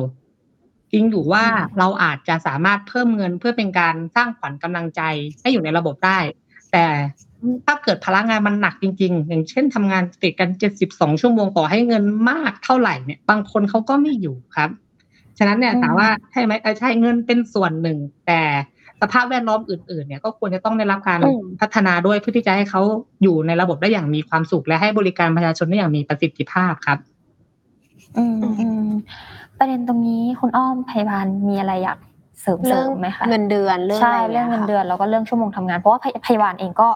จริงอยู่ว่าอืมเราอาจจะสามารถเพิ่มเงินเพื่อเป็นการสร้างขวัญกำลังใจให้อยู่ในระบบได้ แต่ถ้าเกิดพลังงานมันหนักจริง ๆ อย่างเช่นทำงานติดกันเจ็ดสิบสองชั่วโมงต่อให้เงินมากเท่าไหร่เนี่ยบางคนเขาก็ไม่อยู่ครับ ฉะนั้นเนี่ยอืมถามว่าใช่ไหมเออใช่เงินเป็นส่วนหนึ่ง แต่ สภาพแวดล้อมอื่นๆเนี่ยก็ควรจะต้องได้รับการอืมพัฒนาด้วยเพื่อที่จะให้เขาอยู่ในระบบได้อย่างมีความสุขและให้บริการประชาชนได้อย่างมีประสิทธิภาพครับอืมอืมประเด็นตรงนี้คุณอ้อมพยาบาลมีอะไรอยากเสริมเสริเรื่องมไหมคะเงินเดือนเรื่องใช่อะไรเรื่องเงินเดืยอนแล้วก็เรื่องชั่วโมงทำงานเพราะว่าพยพยาบาลเองก็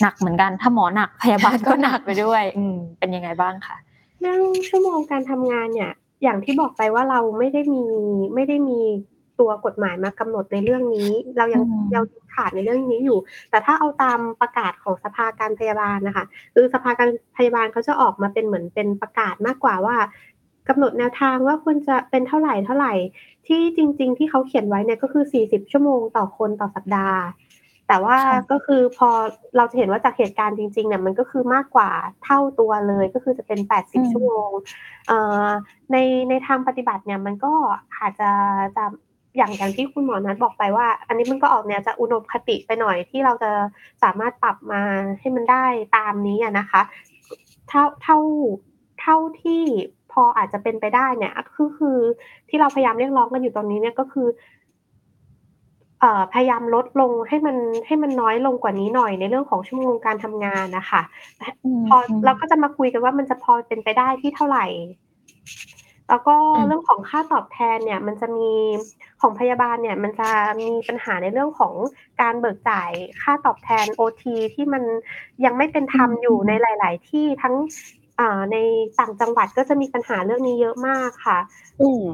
หนักเหมือนกันถ้าหมอหนักพยาบาลก็หนักไปด้วย อืมเป็นยังไงบ้างคะเรื่องชั่วโมงการทำงานเนี่ย อย่างที่บอกไปว่าเราไม่ได้มีไม่ได้มี ตัวกฎหมายมากำหนดในเรื่องนี้ เรายังอืมเราขาดในเรื่องนี้อยู่ แต่ถ้าเอาตามประกาศของสภาการพยาบาลนะคะคือสภาการพยาบาลเขาจะออกมาเป็นเหมือนเป็นประกาศมากกว่าว่ากำหนดแนวทางว่าควรจะเป็นเท่าไหร่เท่าไหร่ ที่จริง ๆ ที่เขาเขียนไว้เนี่ยก็คือ 40 ชั่วโมงต่อคนต่อสัปดาห์ แต่ว่าค่ะก็คือพอเราจะเห็นว่าจากเหตุการณ์จริงๆเนี่ยมันก็คือมากกว่าเท่าตัวเลยก็คือจะเป็น 80 ชั่วโมงเอ่อในในทางปฏิบัติเนี่ยมันก็อาจจะจะ อย่างอย่างที่คุณหมอนัทบอกไปว่า อันนี้มันก็ออกแนวจะอุดมคติไปหน่อยที่เราจะสามารถปรับมาให้มันได้ตามนี้อะนะคะ เท่าเท่าเท่าที่พออาจจะเป็นไปได้เนี่ยคือคือที่เราพยายามเรียกร้องกันอยู่ตอนนี้เนี่ยก็คือเอ่อพยายามลดลงให้มันให้มันน้อยลงกว่านี้หน่อยในเรื่องของชั่วโมงการทำงานนะคะมพอเราก็จะมาคุยกันว่ามันจะพอเป็นไปได้ที่เท่าไหร่ แล้วก็อืม เรื่องของค่าตอบแทนเนี่ย มันจะมี ของพยาบาลเนี่ย มันจะมีปัญหาในเรื่องของการเบิกจ่ายค่าตอบแทน OT ที่มันยังไม่เป็นธรรมอยู่ในหลาย ๆ ที่ทั้ง อ่า ในต่างจังหวัดก็จะมีปัญหาเรื่องนี้เยอะมากค่ะ อืม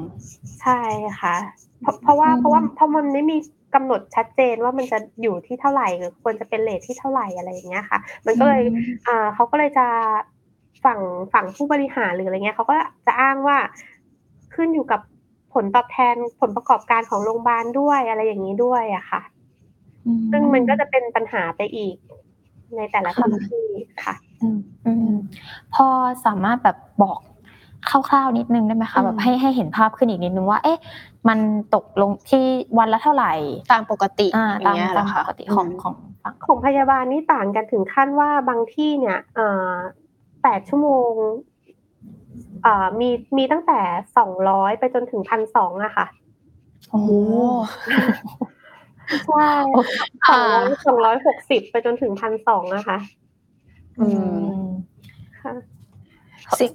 ใช่ค่ะ เพราะ เพราะว่า อืมเพราะว่าเพราะมันไม่มีกำหนดชัดเจนว่า มันจะอยู่ที่เท่าไหร่หรือควรจะเป็นเลทที่เท่าไหร่อะไรอย่างเงี้ยค่ะ มันก็เลยอ่า เขาก็เลยจะ ฝั่งฝั่งผู้บริหารหรืออะไรเงี้ยเขาก็จะอ้างว่าขึ้นอยู่กับผลตอบแทนผลประกอบการของโรงพยาบาลด้วยอะไรอย่างนี้ด้วยอะค่ะ ซึ่งมันก็จะเป็นปัญหาไปอีกในแต่ละท้องที่ค่ะอืมอืมพอสามารถแบบบอกคร่าวๆนิดนึงได้ไหมคะอืมแบบให้ให้เห็นภาพขึ้นอีกนิดนึงว่า เอ๊ะ มันตกลงที่วันละเท่าไหร่ตามปกติอ่าอย่าตามงเงี้ยเหรตาอมคะปกติของมของฝั่งของพยาบาลนี่ต่างกันถึงขั้นว่าบางที่เนี่ยเอ่อ แปดชั่วโมงเอ่อมีมีตั้งแต่สองร้อยไปจนถึงพันสองอะค่ะ โอ้โหใช่สองร้อยสองร้อยหกสิบไปจนถึงพันสองอะค่ะ อืมค่ะสิ่ง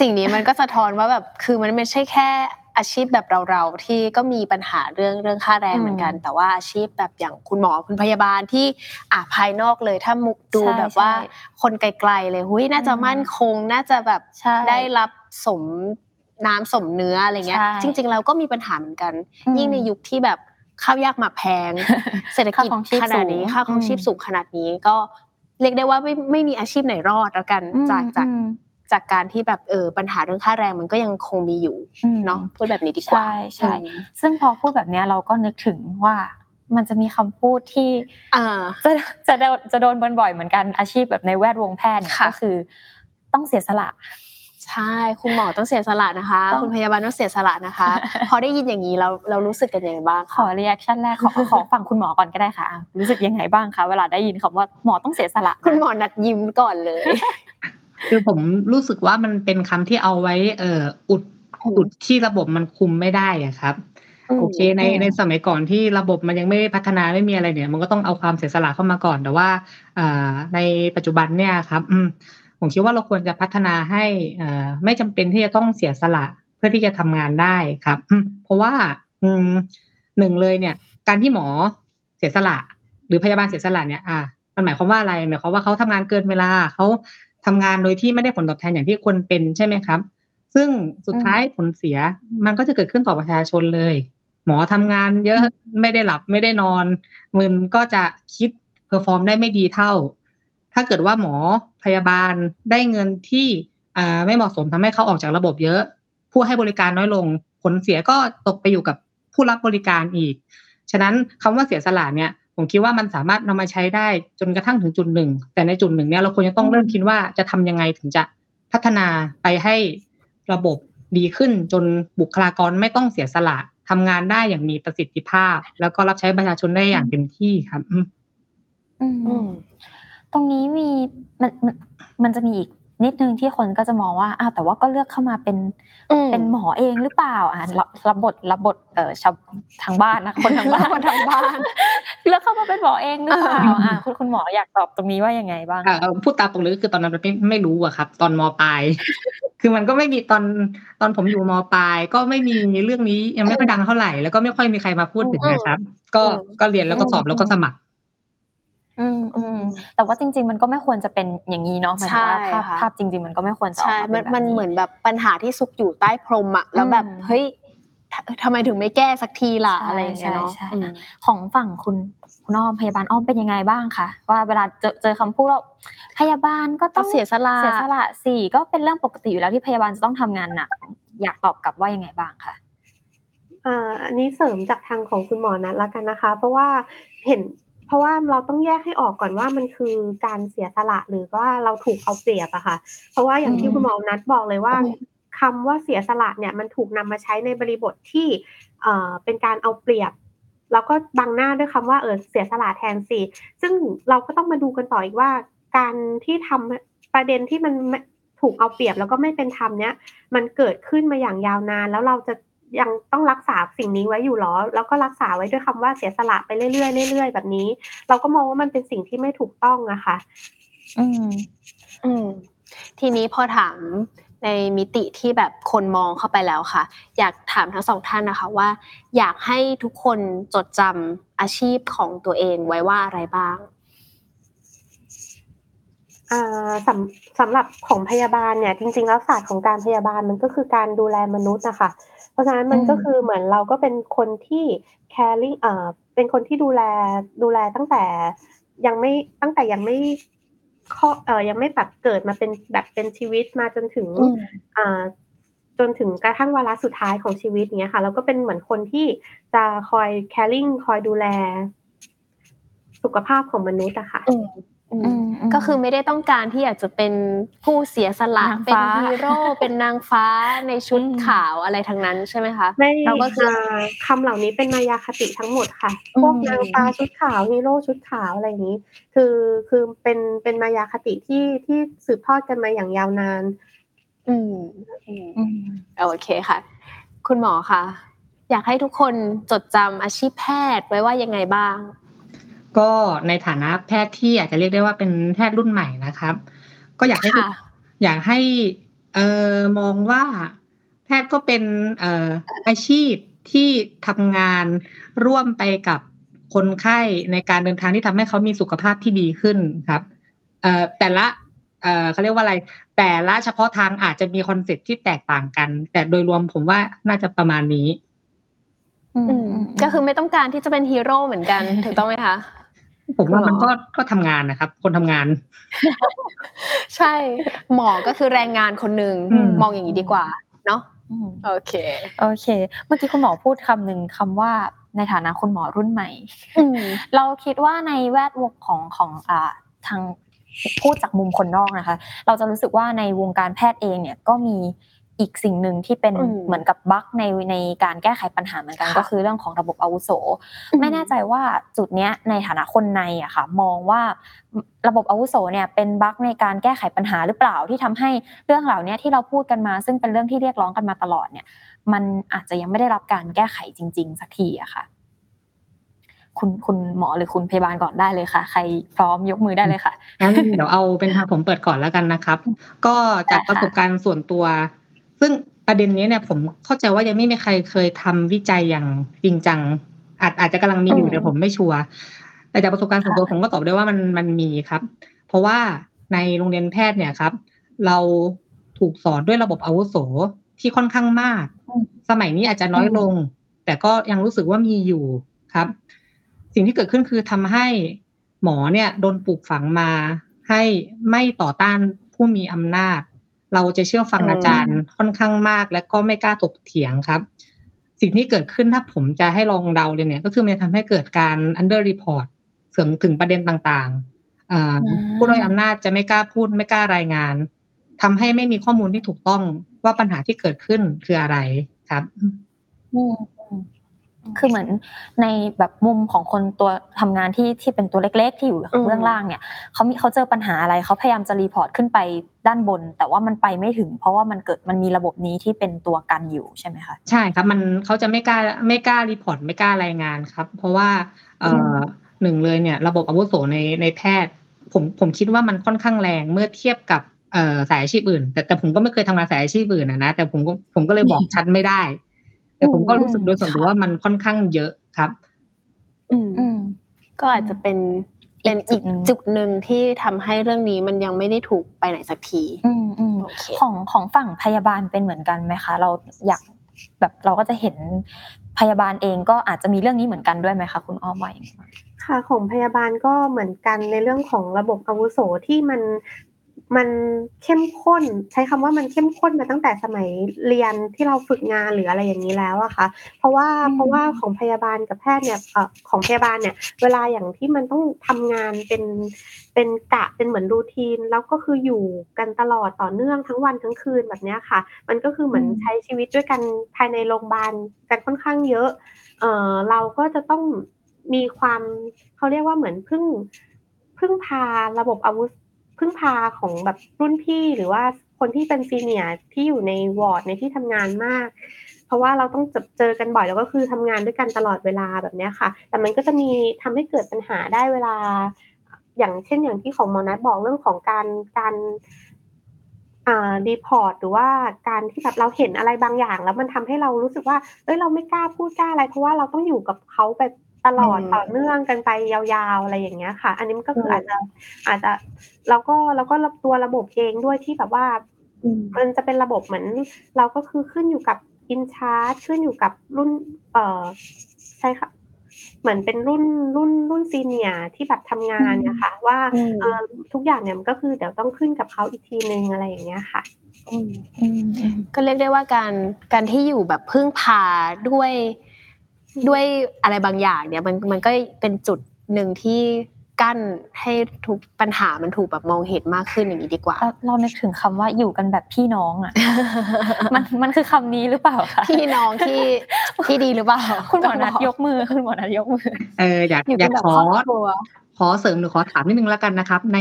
สิ่งนี้มันก็สะท้อนว่าแบบคือมันไม่ใช่แค่ อาชีพแบบเราๆที่ก็มีปัญหาเรื่องเรื่องค่าแรงเหมือนกัน แต่ว่าอาชีพแบบอย่างคุณหมอคุณพยาบาลที่อะภายนอกเลยถ้ามุกดูใช่แบบว่าใช่คนไกลๆเลยหุยน่าจะอืมมั่นคงน่าจะแบบใช่ได้รับสมน้ำสมเนื้ออะไรเงี้ยใช่จริง ๆ เราก็มีปัญหาเหมือนกันอืมยิ่งในยุคที่แบบข้าวยากหมากแพง เศรษฐกิจค่าครองชีพขนาดนี้สูงค่าครองชีพอืมสูงขนาดนี้ก็เรียกได้ว่าไม่ไม่มีอาชีพไหนรอดแล้วกันอืมจากจากอืม จากการที่แบบเออปัญหาเรื่องค่าแรงมันก็ยังคงมีอยู่อืมเนาะพูดแบบนี้ดีกว่าใช่ใช่อืมซึ่งพอพูดแบบเนี้ยเราก็นึกถึงว่ามันจะมีคำพูดที่อ่าจะจะโดนจะโดนบ่อยๆเหมือนกันอาชีพแบบในแวดวงแพทย์เนี่ยค่ะก็คือต้องเสียสละใช่คุณหมอต้องเสียสละนะคะต้องคุณพยาบาลต้องเสียสละนะคะ พอได้ยินอย่างนี้เราเรารู้สึกกันยังไงบ้างขอ reaction แรกขอขอฟังคุณหมอก่อนก็ได้ค่ะอะรู้สึกยังไงบ้างคะเวลาได้ยินคำว่าหมอต้องเสียสละนะคุณหมอนัดยิ้มก่อนเลย คือผมรู้สึกว่ามันเป็นคำที่เอาไว้ เอ่ออุดอุดที่ระบบมันคุมไม่ได้อะครับอืมโอเคในในสมัยก่อนที่ระบบมันยังไม่ได้พัฒนาไม่มีอะไรเนี่ย มันก็ต้องเอาความเสียสละเข้ามาก่อน แต่ว่าอ่าในปัจจุบันเนี่ยครับอืมผมคิดว่าเราควรจะพัฒนาให้อ่าไม่จำเป็นที่จะต้องเสียสละเพื่อที่จะทำงานได้ครับอืมเพราะว่าอืมหนึ่งเลยเนี่ย การที่หมอเสียสละ หรือพยาบาลเสียสละเนี่ยอ่ามันหมายความว่าอะไรหมายความว่าเขาทำงานเกินเวลาเขา ทำงานโดยที่ไม่ได้ผลตอบแทนอย่างที่ควรเป็นใช่ไหมครับ ซึ่งสุดท้ายผลเสียมันก็จะเกิดขึ้นต่อประชาชนเลย หมอทำงานเยอะไม่ได้หลับไม่ได้นอนมันก็จะคิด perform ได้ไม่ดีเท่า ถ้าเกิดว่าหมอพยาบาลได้เงินที่ไม่เหมาะสมทำให้เขาออกจากระบบเยอะ ผู้ให้บริการน้อยลง ผลเสียก็ตกไปอยู่กับผู้รับบริการอีก ฉะนั้นคำว่าเสียสละเนี่ย ผมคิดว่ามันสามารถนำมาใช้ได้จนกระทั่งถึงจุดหนึ่ง แต่ในจุดหนึ่งเนี่ยเราควรจะต้องเริ่มคิดว่าจะทำยังไงถึงจะพัฒนาไปให้ระบบดีขึ้นจนบุคลากรไม่ต้องเสียสละทำงานได้อย่างมีประสิทธิภาพ แล้วก็รับใช้ประชาชนได้อย่างเต็มที่ครับ อืมตรงนี้มีมันมันมันจะมีอีก นิดนึงที่คนก็จะมองว่าอ้าวแต่ว่าก็เลือกเข้ามาเป็นอืมเป็นหมอเองหรือเปล่าอ่ารับรับบทรับบทเอ่อชาวทางบ้านนะคนทางบ้านคนทางบ้าน เลือกเข้ามาเป็นหมอเองหรือเปล่าอ่าคุณคุณหมออยากตอบตรงนี้ว่ายังไงบ้างอ่าเอ่อพูดตามตรงเลยก็คือตอนนั้นไม่ไม่รู้อะครับ ตอนมปลายคือมันก็ไม่มีตอนตอนผมอยู่มปลาย ก็ไม่มีเรื่องนี้ยังไม่ค่อยดังเท่าไหร่แล้วก็ไม่ค่อยมีใครมาพูดถึงนะครับ ก็อืมก็เรียนแล้วก็สอบแล้วก็สมัคร อืมอืมแต่ว่าจริง ๆ มันก็ไม่ควรจะเป็นอย่างนี้เนาะหมายถึงว่าใช่ภาพค่ะภาพจริง ๆ มันก็ไม่ควรจะออกใช่มามัเป็นนแบบมันเหมือนแบบปัญหาที่ซุกอยู่ใต้พรมอะแล้วแบบอืมเฮ้ยททำไมถึงไม่แก้สักทีล่ะใช่อะไรอย่างเงี้ยเนาะใช่ใช่อืมของฝั่งคุณคุณอ้อมพยาบาลอ้อมเป็นยังไงบ้างคะว่าเวลาเจอเจอคำพูดว่าพยาบาลก็ต้ต้อองงเสียสละเสียสละสี่ก็เป็นเรื่องปกติอยู่แล้วที่พยาบาลจะต้องทำงานหนักอยากตอบกลับว่ายังไงบ้างคะอ่าอันนี้เสริมจากทางของคุณหมอนัทแล้วกันนะคะ เพราะว่าเห็น เพราะว่าเราต้องแยกให้ออกก่อนว่ามันคือการเสียสละหรือว่าเราถูกเอาเปรียบอะค่ะ เพราะว่าอย่างที่อืมคุณหมอนัทบอกเลยว่าอืมคำว่าเสียสละเนี่ยมันถูกนำมาใช้ในบริบทที่เอ่อเป็นการเอาเปรียบ แล้วก็บังหน้าด้วยคำว่าเออเสียสละแทนสิซึ่งเราก็ต้องมาดูกันต่ออีกว่า การที่ทำประเด็นที่มันไม่ถูกเอาเปรียบแล้วก็ไม่เป็นธรรมเนี้ยมันเกิดขึ้นมาอย่างยาวนาน แล้วเราจะ ยังต้องรักษาสิ่งนี้ไว้อยู่หรอ แล้วก็รักษาไว้ด้วยคำว่าเสียสละไปเรื่อยๆเรื่อยๆแบบนี้ เราก็มองว่ามันเป็นสิ่งที่ไม่ถูกต้องอะค่ะอืม อืม ทีนี้พอถามในมิติที่แบบคนมองเข้าไปแล้วค่ะ อยากถามทั้งสองท่านนะคะว่า อยากให้ทุกคนจดจำอาชีพของตัวเองไว้ว่าอะไรบ้างอ่าสำสำหรับของพยาบาลเนี่ย จริง ๆ แล้วศาสตร์ของการพยาบาลมันก็คือการดูแลมนุษย์นะคะ เพราะฉะนั้นมันอืมก็คือเหมือนเราก็เป็นคนที่ caring เอ่อเป็นคนที่ดูแลดูแลตั้งแต่ยังไม่ตั้งแต่ยังไม่ข้อเอ่อยังไม่แบบเกิดมาเป็นแบบเป็นชีวิตมาจนถึงอืมอ่าจนถึงกระทั่งวาระสุดท้ายของชีวิตเนี้ยค่ะแล้วก็เป็นเหมือนคนที่จะคอย caring คอยดูแล สุขภาพของมนุษย์อะค่ะอืมอืม ก็คือไม่ได้ต้องการที่อยากจะเป็นผู้เสียสละนางเป็นฟ้าฮีโร่เป็นนางฟ้าในชุดอืมขาวอะไรทั้งนั้นใช่ไหมคะไม่เราก็คืออ่าคำเหล่านี้เป็นมายาคติทั้งหมดค่ะอืมพวกนางฟ้าชุดขาวฮีโร่ชุดขาวอะไรอย่างนี้ คือคือเป็นเป็นมายาคติที่ที่สืบทอดกันมาอย่างยาวนาน อืมอืมอืมโอเคค่ะ คุณหมอคะอยากให้ทุกคนจดจำอาชีพแพทย์ไว้ว่ายังไงบ้าง ก็ในฐานะแพทย์ที่อาจจะเรียกได้ว่าเป็นแพทย์รุ่นใหม่นะครับ ก็อยากให้ทุกคนอยากให้เอ่อมองว่าแพทย์ก็เป็นเอ่ออาชีพที่ทำงานร่วมไปกับคนไข้ในการเดินทางที่ทำให้เขามีสุขภาพที่ดีขึ้นครับเอ่อแต่ละเอ่อเขาเรียกว่าอะไร แต่ละเฉพาะทางอาจจะมี concept ที่แตกต่างกัน แต่โดยรวมผมว่าน่าจะประมาณนี้อืมอืมอืมก็คือไม่ต้องการที่จะเป็นฮีโร่เหมือนกัน ถูกต้องไหมคะ ผมว่ามันหรอก็ก็ทำงานนะครับ คนทำงาน ใช่ หมอก็คือแรงงานคนหนึ่งอืมมองอย่างนี้ดีกว่า เนาะอืมโอเค โอเค เมื่อกี้คุณหมอพูดคำหนึ่งคำว่าในฐานะคุณหมอรุ่นใหม่อืมเราคิดว่าในแวดวงของของอ่าทางพูดจากมุมคนนอกนะคะ เราจะรู้สึกว่าในวงการแพทย์เองเนี่ยก็มี อีกสิ่งหนึ่งที่เป็นอืมเหมือนกับบั๊กในในการแก้ไขปัญหาเหมือนกันค่ะก็คือเรื่องของระบบอาวุโสอืมไม่แน่ใจว่าจุดเนี้ยในฐานะคนในอะค่ะมองว่าระบบอาวุโสเนี่ยเป็นบั๊กในการแก้ไขปัญหาหรือเปล่าที่ทำให้เรื่องเหล่านี้ที่เราพูดกันมา ซึ่งเป็นเรื่องที่เรียกร้องกันมาตลอดเนี่ย มันอาจจะยังไม่ได้รับการแก้ไขจริง ๆ สักทีอะค่ะ คุณคุณหมอหรือคุณพยาบาลก่อนได้เลยค่ะ ใครพร้อมยกมือได้เลยค่ะงั้นเดี๋ยวเอาเป็นทางผมเปิดก่อนแล้วกันนะครับ ก็จากได้ค่ะประสบการณ์ส่วนตัว ซึ่งประเด็นนี้เนี่ยผมเข้าใจว่ายังไม่มีใครเคยทำวิจัยอย่างจริงจัง อาจอาจจะกำลังมีอยู่แต่ผมไม่ชัวร์แต่จากประสบการณ์ส่วนตัวผมก็ตอบได้ว่ามันมันมีครับ เพราะว่าในโรงเรียนแพทย์เนี่ยครับ เราถูกสอนด้วยระบบอาวุโสที่ค่อนข้างมาก สมัยนี้อาจจะน้อยลง แต่ก็ยังรู้สึกว่ามีอยู่ครับ สิ่งที่เกิดขึ้นคือทำให้หมอเนี่ยโดนปลูกฝังมาให้ไม่ต่อต้านผู้มีอำนาจ เราจะเชื่อฟังอืมอาจารย์ค่อนข้างมาก และก็ไม่กล้าถกเถียงครับ สิ่งที่เกิดขึ้นถ้าผมจะให้ลองเดาเลยเนี่ย ก็คือมันจะทำให้เกิดการ under report เสริมถึงประเด็นต่างๆอ่าอืมผู้ด้อยอำนาจจะไม่กล้าพูดไม่กล้ารายงานทำให้ไม่มีข้อมูลที่ถูกต้องว่าปัญหาที่เกิดขึ้นคืออะไรครับอืมอืม คือเหมือนในแบบมุมของคนตัวทำงานที่ที่เป็นตัวเล็ก ๆ ที่อยู่อืมเบื้องล่างเนี่ยเขามีเขาเจอปัญหาอะไรเขาพยายามจะ report ขึ้นไปด้านบน แต่ว่ามันไปไม่ถึง เพราะว่ามันเกิดมันมีระบบนี้ที่เป็นตัวกันอยู่ใช่ไหมคะใช่ครับมันเขาจะไม่กล้าไม่กล้า report ไม่กล้ารายงานครับ เพราะว่าเอ่อหนึ่งเลยเนี่ยระบบอาวุโสในในแพทย์ ผมผมคิดว่ามันค่อนข้างแรงเมื่อเทียบกับเอ่อสายอาชีพอื่น แต่แต่ผมก็ไม่เคยทำงานสายอาชีพอื่นนะนะแต่ผมก็ผมก็เลยบอกชัดไม่ได้ แต่ผมก็รู้สึกโดยส่วนตัวว่ามันค่อนข้างเยอะครับ อืมอืมก็อาจจะเป็นเป็นอีอีกกจุจุดดหหนึ่นึ่งงที่ทำให้เรื่องนี้มันยังไม่ได้ถูกไปไหนสักทีอืมอืมโอเคของของฝั่งพยาบาลเป็นเหมือนกันไหมคะ เราอยากแบบเราก็จะเห็นพยาบาลเองก็อาจจะมีเรื่องนี้เหมือนกันด้วยไหมคะคุณอ้อมว่าอย่างไรบ้างค่ะของพยาบาลก็เหมือนกันในเรื่องของระบบอาวุโสที่มัน มันเข้มข้น ใช้คำว่ามันเข้มข้นมาตั้งแต่สมัยเรียนที่เราฝึกงานหรืออะไรอย่างนี้แล้วอะค่ะ เพราะว่าอืมเพราะว่าของพยาบาลกับแพทย์เนี่ยเอ่อของพยาบาลเนี่ย เวลาอย่างที่มันต้องทำงานเป็นเป็นกะเป็นเหมือนรูทีน แล้วก็คืออยู่กันตลอดต่อเนื่องทั้งวันทั้งคืนแบบเนี้ยค่ะ มันก็คือเหมือนใช้ชีวิตด้วยกันภายในโรงพยาบาลกันค่อนข้างเยอะเอ่อเราก็จะต้องมีความเขาเรียกว่าเหมือนพึ่งพึ่งพาระบบอาวุธ พึ่งพาของแบบรุ่นพี่หรือว่าคนที่เป็น senior ที่อยู่ในวอร์ดในที่ทำงานมาก เพราะว่าเราต้องเจอกันบ่อยแล้วก็คือทำงานด้วยกันตลอดเวลาแบบนี้ค่ะ แต่มันก็จะมีทำให้เกิดปัญหาได้เวลา อย่างเช่นอย่างที่คุณหมอนัทบอกเรื่องของการการอ่า report หรือว่าการที่แบบเราเห็นอะไรบางอย่าง แล้วมันทำให้เรารู้สึกว่าเอ้ยเราไม่กล้าพูดกล้าอะไร เพราะว่าเราต้องอยู่กับเขาไป ตลอดอืมต่อเนื่องกันไปยาวๆอะไรอย่างเงี้ยค่ะ อันนี้มันก็คือมอาจจะอาจจะแล้วก็แล้วก็ตัวระบบเองด้วยที่แบบว่ามันจะเป็นระบบเหมือน เราก็คือขึ้นอยู่กับอินชาร์จขึ้นอยู่กับรุ่น เอ่อใช่ค่ะเหมือนเป็นรุ่นรุ่นรุ่นซีเนียที่แบบทำงานเนี่ยค่ะว่าอืมเออทุกอย่างเนี่ยมันก็คือเดี๋ยวต้องขึ้นกับเขาอีกทีนึงอะไรอย่างเงี้ยค่ะอืมอืมอืมก็เรียกได้ว่าการการที่อยู่แบบพึ่งพาด้วย ด้วยอะไรบางอย่างเนี่ยมันมันก็เป็นจุดหนึ่งที่กั้นให้ทุกปัญหามันถูกแบบมองเห็นมากขึ้นอย่างนี้ดีกว่า เราเรานึกถึงคำว่าอยู่กันแบบพี่น้องอะมันมันคือคำนี้หรือเปล่าคะพี่น้องที่ที่ดีหรือเปล่าคุณหมอนัดยกมือคุณหมอนัดยกมือเอออยากอยู่อกัยานกแบบขอครอบครัวขอเสริมหรือขอถามนิดนึงแล้วกันนะครับ ใน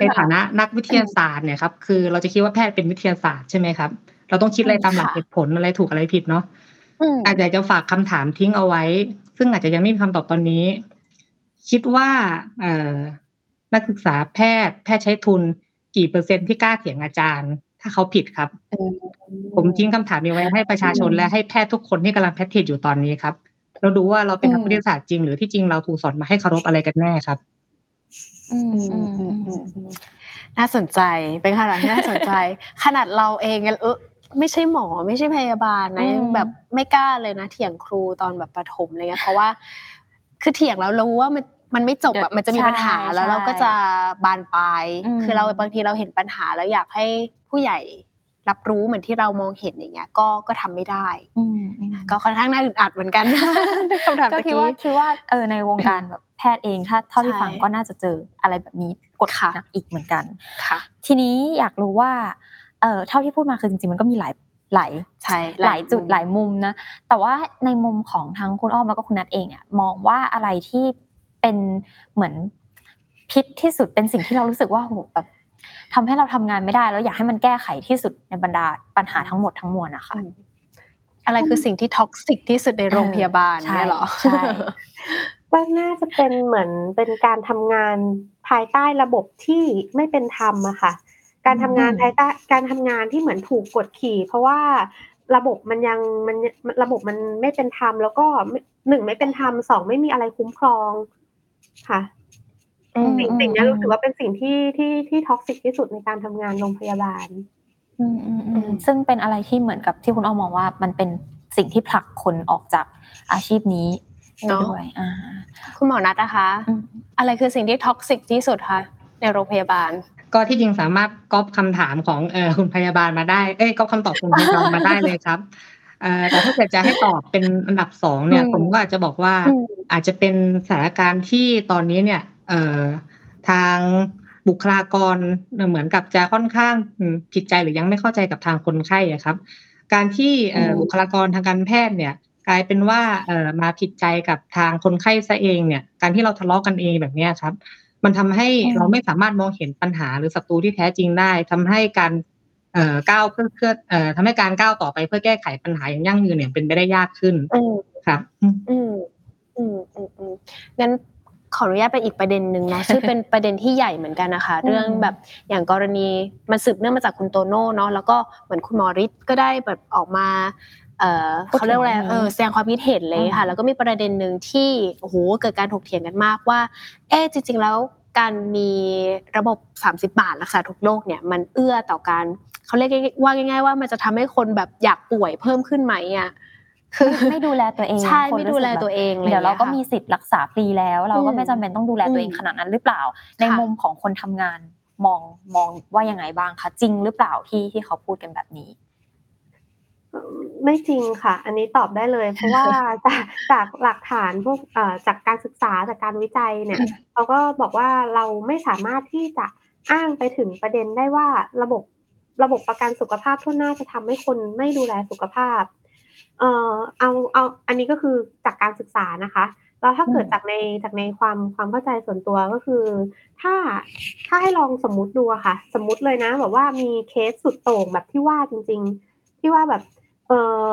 ในฐานะนักวิทยาศาสตร์เนี่ยครับคือเราจะคิดว่าแพทย์เป็นวิทยาศาสตร์ใช่ไหมครับเราต้องคิดอะไรตามหลักค่ะเหตุผลอะไรถูกอะไรผิดเนาะ อืมอาจจะจะฝากคำถามทิ้งเอาไว้ ซึ่งอาจจะยังไม่มีคำตอบตอนนี้ คิดว่าเอ่อนักศึกษาแพทย์ แพทย์ใช้ทุน กี่เปอร์เซ็นต์ที่กล้าเถียงอาจารย์ ถ้าเขาผิดครับ ผมทิ้งคำถามนี้ไว้ให้ประชาชนและให้แพทย์ทุกคนที่กำลังแพทย์เทรดอยู่ตอนนี้ครับ เราดูว่าเราเป็นนักวิทยาศาสตร์จริง หรือที่จริงเราถูกสอนมาให้เคารพอะไรกันแน่ครับอืมอือืมมอือืมมอืมอืมน่าสนใจ เป็นขนาดที่น่าสนใจ ขนาดเราเองเออ ไม่ใช่หมอไม่ใช่พยาบาลนะยังแบบไม่กล้าเลยนะเถียงครูตอนแบบประถมอะไรเงี้ยเพราะว่าคือเถียงแล้วรู้ว่ามันมันไม่จบอะมันจะมีปัญหาแล้วเราก็จะบานปลายคือเราบางทีเราเห็นปัญหาแล้วอยากให้ผู้ใหญ่รับรู้เหมือนที่เรามองเห็นอย่างเงี้ย ก็ก็ทำไม่ได้อืมอืมก็ค่อนข้างน่าอึดอัดเหมือนกันคำถามก็ตะคิดกี้ว่าคิดว่าเออในวงการแบบแพทย์เองถ้าเท่าที่ใช่ฟังก็น่าจะเจออะไรแบบนี้กดค่ะหนักอีกเหมือนกันค่ะ ทีนี้อยากรู้ว่า เอ่อเท่าที่พูดมาคือจริงๆมันก็มีหลายหลายใช่หลายจุดหลายมุมนะแต่ว่าในมุมของทั้งคุณอ้อมแล้วก็คุณนัทเองเนี่ยมองว่าอะไรที่เป็นเหมือนพิษที่สุดเป็นสิ่งที่เรารู้สึกว่าโหแบบทำให้เราทำงานไม่ได้แล้วอยากให้มันแก้ไขที่สุดในบรรดาปัญหาทั้งหมดทั้งมวลนะคะอะไรคือสิ่งที่ท็อกซิกที่สุดในโรงพยาบาลใช่เนี่ยเหรอใช่ว่าน่าจะเป็นเหมือนเป็นการทำงานภายใต้ระบบที่ไม่เป็นธรรมอะค่ะ การทำงานอืมภายใต้การทำงานที่เหมือนถูกกดขี่ เพราะว่าระบบมันยังมันระบบมันไม่เป็นธรรมแล้วก็ไม่หนึ่งไม่เป็นธรรมสองไม่มีอะไรคุ้มครองค่ะอืมสิ่งอืมสิ่งนี้อืมรู้สึกว่าเป็นสิ่งที่ที่ที่ท็อกซิกที่สุดในการทำงานโรงพยาบาลอืมอืมอืมซึ่งเป็นอะไรที่เหมือนกับที่คุณอ้อมมองว่ามันเป็นสิ่งที่ผลักคนออกจากอาชีพนี้เนอะด้วยอ่าคุณหมอนัทนะคะอืมอะไรคือสิ่งที่ toxic ที่สุดคะในโรงพยาบาล ก็ที่จริงสามารถก๊อปคำถามของเอ่อคุณพยาบาลมาได้ เอ้ยก๊อปคำตอบคุณพยาบาลมาได้เลยครับเอ่อแต่ถ้าเกิดจะให้ตอบเป็นอันดับสองเนี่ยอืมผมก็อาจจะบอกว่าอืมอาจจะเป็นสถานการณ์ที่ตอนนี้เนี่ยเอ่อทางบุคลากรเหมือนกับจะค่อนข้างอืมผิดใจหรือยังไม่เข้าใจกับทางคนไข้อะครับ การที่เอ่ออืมบุคลากรทางการแพทย์เนี่ย กลายเป็นว่าเอ่อมาผิดใจกับทางคนไข้ซะเองเนี่ย การที่เราทะเลาะกันเองแบบเนี้ยครับ มันทำให้อืมเราไม่สามารถมองเห็นปัญหาหรือศัตรูที่แท้จริงได้ทำให้การเอ่อก้าวเพื่อเพื่อเอ่อทำให้การก้าวต่อไปเพื่อแก้ไขปัญหาอย่างยั่งยืนเนี่ยเป็นไปได้ยากขึ้นอืมครับอืมอืมอืมอืมอืมงั้นขออนุญาตไปอีกประเด็นหนึ่งเนาะซึ่งเป็นประเด็นที่ใหญ่เหมือนกันนะคะ เรื่องแบบอย่างกรณีมันสืบเนื่องมาจากคุณโตโน่เนาะแล้วก็เหมือนคุณหมอฤทธิ์ก็ได้แบบออกมา เอ่อพูดถึงเขาเรียกว่าอะไรเรื่องนี้เออแสดงความคิดเห็นเลยอืค่ะมแล้วก็มีประเด็นหนึ่งที่โอ้โหเกิดการถกเถียงกันมากว่า เอ๊ะจริง ๆ แล้วการมีระบบ 30 บาทรักษาทุกโรคเนี่ยมันเอื้อต่อการเขาเรียกว่าง่าย ๆ ว่ามันจะทำให้คนแบบอยากป่วยเพิ่มขึ้นไหมอะคือไม่ดูแลตัวเองใช่คนไม่รู้ดูสึกแลแบบตัวเองอะไรเดี๋ยวเราก็งี้มีค่ะสิทธิ์รักษาฟรีแล้ว เราก็อืมไม่จำเป็นต้องดูแลตัวเองอืมขนาดนั้นหรือเปล่า ในค่ะมุมของคนทำงานมองมองว่ายังไงบ้างคะจริงหรือเปล่าที่ที่เขาพูดกันแบบนี้ ไม่จริงค่ะ อันนี้ตอบได้เลย เพราะว่าจากจากหลักฐานพวกเอ่อจากการศึกษาจากการวิจัยเนี่ยเขาก็บอกว่าเราไม่สามารถที่จะอ้างไปถึงประเด็นได้ว่าระบบระบบประกันสุขภาพทั่วหน้าจะทำให้คนไม่ดูแลสุขภาพ เอ่อเอาเอาอันนี้ก็คือจากการศึกษานะคะแล้วถ้าเกิดอืมจากในจากในความความเข้าใจส่วนตัวก็คือ ถ้าถ้าให้ลองสมมุติดูอะค่ะ สมมุติเลยนะแบบว่ามีเคสสุดโต่งแบบที่ว่าจริง ๆ ที่ว่าแบบ เออ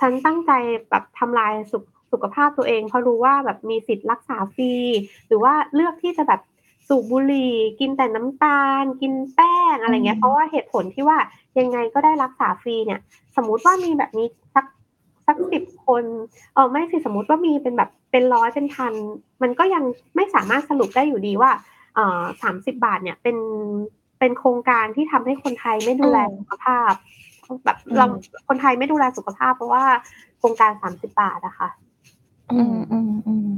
ฉันตั้งใจแบบทำลายสุขสุขภาพตัวเองเพราะรู้ว่าแบบมีสิทธิ์รักษาฟรีหรือว่าเลือกที่จะแบบสูบบุหรี่ กินแต่น้ำตาล กินแป้งอะไรเงี้ยอืมเพราะว่าเหตุผลที่ว่ายังไงก็ได้รักษาฟรีเนี่ย สมมุติว่ามีแบบนี้สักสักสิบคนเออไม่สิสมมุติว่ามีเป็นแบบเป็นร้อยเป็นพัน มันก็ยังไม่สามารถสรุปได้อยู่ดีว่าเอ่อสามสิบาทเนี่ยเป็นเป็นโครงการที่ทำให้คนไทยไม่ดูแลอืมสุขภาพ แบบเราคนไทยไม่ดูแลสุขภาพ เพราะว่าโครงการสามสิบาทอะค่ะอืมอืมอืม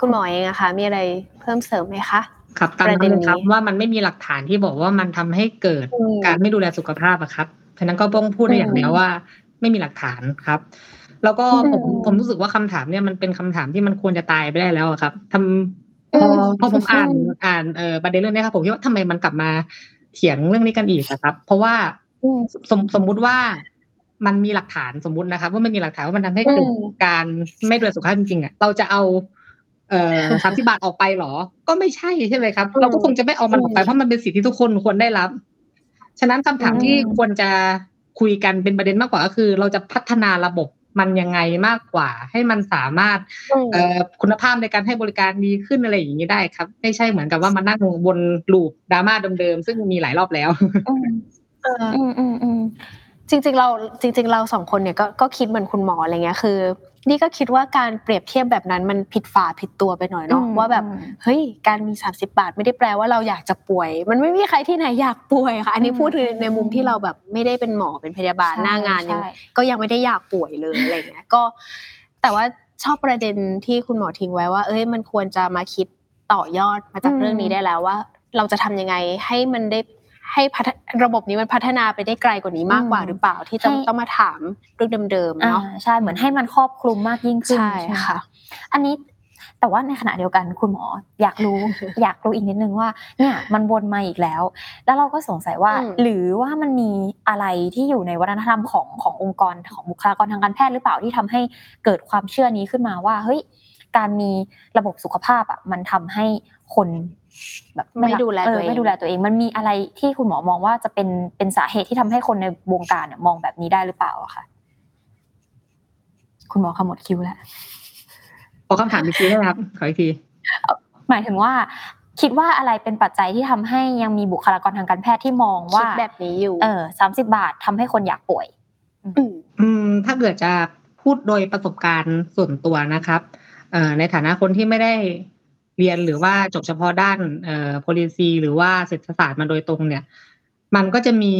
คุณหมอเองอะคะมีอะไรเพิ่มเสริมไหมคะครับตามประนั้นเด็นเลยครับนี้ว่ามันไม่มีหลักฐานที่บอกว่ามันทำให้เกิดอืมการไม่ดูแลสุขภาพอะครับฉะนั้นก็ต้องพูดได้อย่างเดียวว่า ไม่มีหลักฐานครับ แล้วก็ผมอืมผมรู้สึกว่าคำถามเนี่ยมันเป็นคำถามที่มันควรจะตายไปได้แล้วอะครับทำพออืมพอผมอ่านอืมอ่านเอ่อประเด็นเรื่องนี้ครับผมคิดว่าทำไมมันกลับมาเถียงเรื่องนี้กันอีกอะครับ เพราะว่าอืม สมสมมุติว่ามันมีหลักฐานสมมุตินะครับว่ามันมีหลักฐานว่ามันทำให้เกิดอืมการไม่ดูแลสุขภาพจริงๆอะเราจะเอา เอ่อสามสิบาทออกไปเหรอ ก็ไม่ใช่ใช่ไหมครับอืมเราก็คงจะไม่เอามันออกไปอืมเพราะมันเป็นสิทธิที่ทุกคนควรได้รับ ฉะนั้นคำถามอืมที่ควรจะคุยกันเป็นประเด็นมากกว่าก็คือ เราจะพัฒนาระบบมันยังไงมากกว่า ให้มันสามารถอืมเอ่อคุณภาพในการให้บริการดีขึ้นอะไรอย่างนี้ได้ครับ ไม่ใช่เหมือนกับว่ามานั่งวนลูปดราม่าเดิมๆซึ่งมีหลายรอบแล้วอืมเออ อืมอืมอืมจริง ๆ เราจริง ๆ เราสองคนเนี่ยก็ก็คิดเหมือนคุณหมออะไรเงี้ยคือ นี่ก็คิดว่าการเปรียบเทียบแบบนั้นมันผิดฝาผิดตัวไปหน่อยเนาะอืมว่าแบบอืมเฮ้ยการมี 30 บาทไม่ได้แปลว่าเราอยากจะป่วย มันไม่มีใครที่ไหนอยากป่วยค่ะอันนี้อืมพูดในในมุมที่เราแบบไม่ได้เป็นหมอเป็นพยาบาลใช่หน้างานยังใช่ก็ยังไม่ได้อยากป่วยเลยอะไรเงี้ยก็ แต่ว่าชอบประเด็นที่คุณหมอทิ้งไว้ว่า เอ้ยมันควรจะมาคิดต่อยอดมาจากอืมเรื่องนี้ได้แล้วว่า เราจะทำยังไงให้มันได้ ให้พัฒระบบนี้มันพัฒนาไปได้ไกลกว่านี้มากกว่าหรือเปล่าที่จะต้องมาถามเรื่องเดิมๆอ่าเนาะใช่เหมือนให้มันครอบคลุมมากยิ่งขึ้นใช่ไหมค่ะ อันนี้แต่ว่าในขณะเดียวกันคุณหมออยากรู้อยากรู้อีกนิดนึงว่าเนี่ยมันวนมาอีกแล้ว แล้วเราก็สงสัยว่าอืมหรือว่ามันมีอะไรที่อยู่ในวัฒนธรรมของขององค์กรของบุคลากรทางการแพทย์หรือเปล่าที่ทำให้เกิดความเชื่อนี้ขึ้นมาว่าเฮ้ยการมีระบบสุขภาพอะมันทำให้ คนแบบไม่ดูแลเอตัวอเองไม่ดูแลตัวเอง มันมีอะไรที่คุณหมอมองว่าจะเป็นเป็นสาเหตุที่ทำให้คนในวงการเนี่ยมองแบบนี้ได้หรือเปล่าอะค่ะ คุณหมอขมวดคิ้วแล้วขอคำถามอีกทีได้ไหมครับขออีกทีหมายถึงว่า คิดว่าอะไรเป็นปัจจัยที่ทำให้ยังมีบุคลากรทางการแพทย์ที่มองคิว่าดแบบนี้อยู่ เออสามสิบาททำให้คนอยากป่วยอืมอืมถ้าเกิดจะพูดโดยประสบการณ์ส่วนตัวนะครับเอ่อในฐานะคนที่ไม่ได้ เรียนหรือว่าจบเฉพาะด้านเอ่อ policy หรือว่าเศรษฐศาสตร์มาโดยตรงเนี่ย มันก็จะมี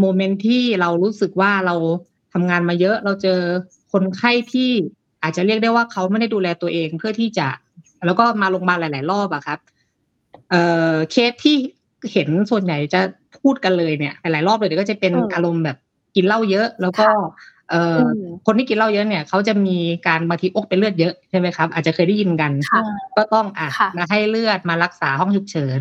โมเมนต์ที่เรารู้สึกว่าเราทำงานมาเยอะ เราเจอคนไข้ที่อาจจะเรียกได้ว่าเขาไม่ได้ดูแลตัวเองเพื่อที่จะ แล้วก็มาโรงพยาบาลหลาย ๆ รอบอะครับเอ่อเคสที่เห็นส่วนใหญ่จะพูดกันเลยเนี่ยหลายๆรอบเลยเดี๋ยวก็จะเป็นอืมอารมณ์แบบกินเหล้าเยอะ แล้วก็ เอ่ออมคนที่กินเหล้าเยอะเนี่ยเขาจะมีการบางทีอกเป็นเลือดเยอะใช่ไหมครับอาจจะเคยได้ยินกันค่ะก็ต้องอะค่ะมาให้เลือดมารักษาห้องฉุกเฉิน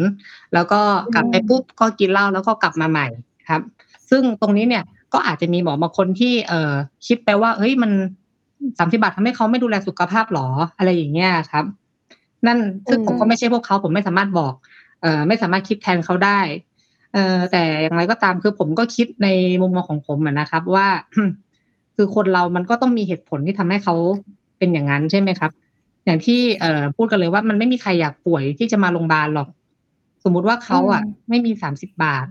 แล้วก็กลับไปปุ๊บก็กินเหล้าแล้วก็กลับมาใหม่ครับ ซึ่งตรงนี้เนี่ยก็อาจจะมีหมอบางคนที่เอ่อคิดไปว่าเฮ้ยมันสามสิบาททำให้เขาไม่ดูแลสุขภาพหรออะไรอย่างเงี้ยครับ นั่นซึ่งอืมผมก็ไม่ใช่พวกเขาผมไม่สามารถบอกเอ่อไม่สามารถคิดแทนเขาได้เอ่อแต่อย่างไรก็ตามคือผมก็คิดในมุมมองของผมอะนะครับว่า คือคนเรามันก็ต้องมีเหตุผลที่ทำให้เขาเป็นอย่างนั้นใช่ไหมครับ อย่างที่เอ่อพูดกันเลยว่ามันไม่มีใครอยากป่วยที่จะมาโรงพยาบาลหรอก สมมุติว่าเขาอะอืมไม่มีสามสิบบาท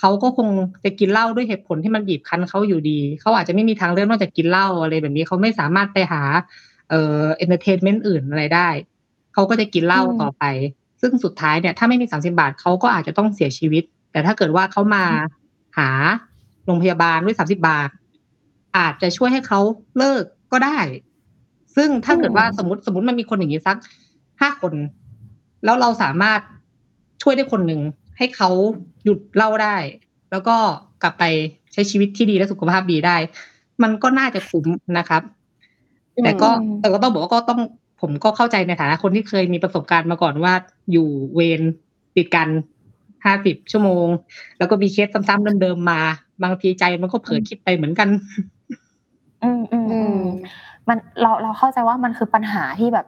เขาก็คงจะกินเหล้าด้วยเหตุผลที่มันบีบคั้นเขาอยู่ดีเขาอาจจะไม่มีทางเลือกนอกจากกินเหล้าอะไรแบบนี้เขาไม่สามารถไปหา เอ่อ entertainment อื่นอะไรได้เขาก็จะกินเหล้าอืมต่อไป ซึ่งสุดท้ายเนี่ย ถ้าไม่มีสามสิบาทเขาก็อาจจะต้องเสียชีวิต แต่ถ้าเกิดว่าเขามาหาโรงพยาบาลด้วยสามสิบาท อาจจะช่วยให้เขาเลิกก็ได้ ซึ่งถ้าเกิดว่าสมมติสมมติมันมีคนอย่างนี้สักห้าคน แล้วเราสามารถช่วยได้คนหนึ่งให้เขาหยุดเหล้าได้ แล้วก็กลับไปใช้ชีวิตที่ดีและสุขภาพดีได้ มันก็น่าจะคุ้มนะครับ แต่ก็อืมแต่ก็ต้องบอกว่าก็ต้องผมก็เข้าใจในฐานะคนที่เคยมีประสบการณ์มาก่อนว่าอยู่เวรติดกันห้าสิบชั่วโมง แล้วก็มีเคสซ้ำๆเดิมๆมา บางทีใจมันก็เผลอคิดไปเหมือนกัน อืมอืมอือืมมมันเราเราเข้าใจว่ามันคือปัญหาที่แบบ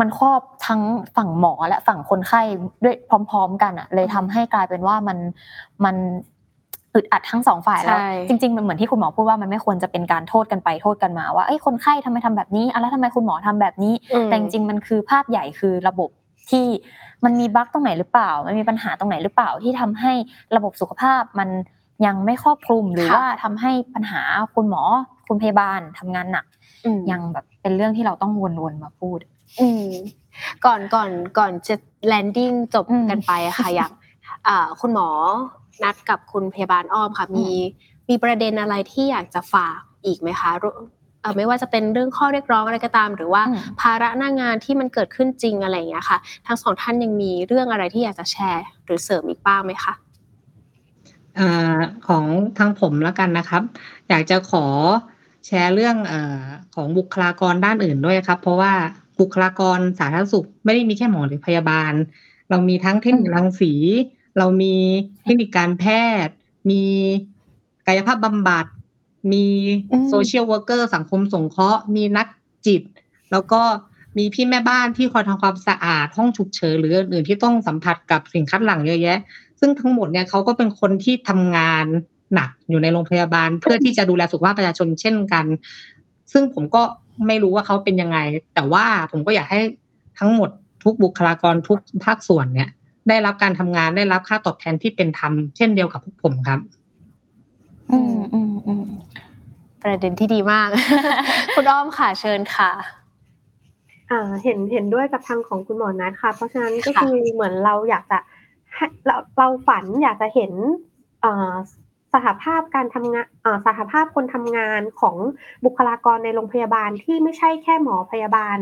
มันครอบทั้งฝั่งหมอและฝั่งคนไข้ด้วยพร้อม ๆ กันอะ เลยทำให้กลายเป็นว่ามันมันอึดอัดทั้งสองฝ่ายแล้วใช่จริงๆมันเหมือนที่คุณหมอพูดว่ามันไม่ควรจะเป็นการโทษกันไปโทษกันมาว่าเอ้ยคนไข้ทำไมทำแบบนี้อะแล้วทำไมคุณหมอทำแบบนี้อืมแต่จริงๆมันคือภาพใหญ่คือระบบที่มันมีบั๊กตรงไหนหรือเปล่า มันมีปัญหาตรงไหนหรือเปล่าที่ทำให้ระบบสุขภาพมันยังไม่ครอบคลุมหรือค่ะว่าทำให้ปัญหาคุณหมอ คุณพยาบาลทำงานหนักอืมยังแบบเป็นเรื่องที่เราต้องวนๆมาพูด อืมก่อนก่อนก่อนจะแลนดิ้งจบอืมกันไปอะค่ะอยากอ่าคุณหมอนัดกับคุณพยาบาลอ้อมค่ะมีมีประเด็นอะไรที่อยากจะฝากอีกไหมคะรวเอ่อไม่ว่าจะเป็นเรื่องข้อเรียกร้องอะไรก็ตาม หรือว่าอืมภาระหน้างานที่มันเกิดขึ้นจริงอะไรอย่างเงี้ยค่ะ ทั้งสองท่านยังมีเรื่องอะไรที่อยากจะแชร์ หรือเสริมอีกบ้างไหมคะอ่าของทางผมแล้วกันนะครับ อยากจะขอ แชร์เรื่องอของบุคลากรด้านอื่นด้วยครับ เพราะว่าบุคลากรสาธารณสุขไม่ได้มีแค่หมอหรือพยาบาล เรามีทั้งเทคนิครังสี เรามีเทคนิคการแพทย์ มีกายภาพบำบัด มี social worker สังคมสงเคราะห์ มีนักจิต แล้วก็มีพี่แม่บ้านที่คอยทำความสะอาดห้องฉุกเฉินหรืออื่นที่ต้องสัมผัสกับสิ่งคัดหลั่งเยอะแยะ ซึ่งทั้งหมดเนี่ยเขาก็เป็นคนที่ทำงาน หนักอยู่ในโรงพยาบาล เพื่อที่จะดูแลสุขภาพประชาชนเช่นกัน ซึ่งผมก็ไม่รู้ว่าเขาเป็นยังไง แต่ว่าผมก็อยากให้ทั้งหมดทุกบุคลากรทุกภาคส่วนเนี่ย ได้รับการทำงานได้รับค่าตอบแทนที่เป็นธรรมเช่นเดียวกับพวกผมครับ อืมอืมอืมประเด็นที่ดีมาก คุณอ้อมค่ะเชิญค่ะอ่าเห็นเห็นด้วยกับทางของคุณหมอนัทค่ะ เพราะฉะนั้นก็ค่ะคือเหมือนเราอยากจะให้เราเราฝันอยากจะเห็นเอ่อ สถาภาพการทำงานเอ่อสถาภาพคนทำงานของบุคลากรในโรงพยาบาลที่ไม่ใช่แค่หมอพยาบาล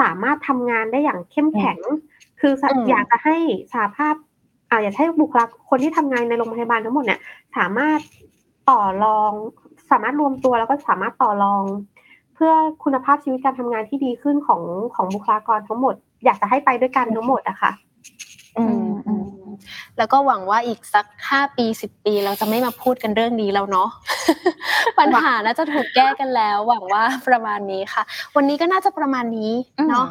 สามารถทำงานได้อย่างเข้มแข็ง คือสะอืมอยากจะให้สถาภาพอ่าอยากให้บุคลากรคนที่ทำงานในโรงพยาบาลทั้งหมดเนี่ยสามารถต่อรอง สามารถรวมตัวแล้วก็สามารถต่อรอง เพื่อคุณภาพชีวิตการทำงานที่ดีขึ้นของของบุคลากรทั้งหมด อยากจะให้ไปด้วยกันทั้งหมดอะค่ะอืมอืม แล้วก็หวังว่าอีกสักห้าปีสิบปี เราจะไม่มาพูดกันเรื่องนี้แล้วเนาะปัญหาน่าจะถูกแก้กันแล้ว หวังว่าประมาณนี้ค่ะ วันนี้ก็น่าจะประมาณนี้เนาะ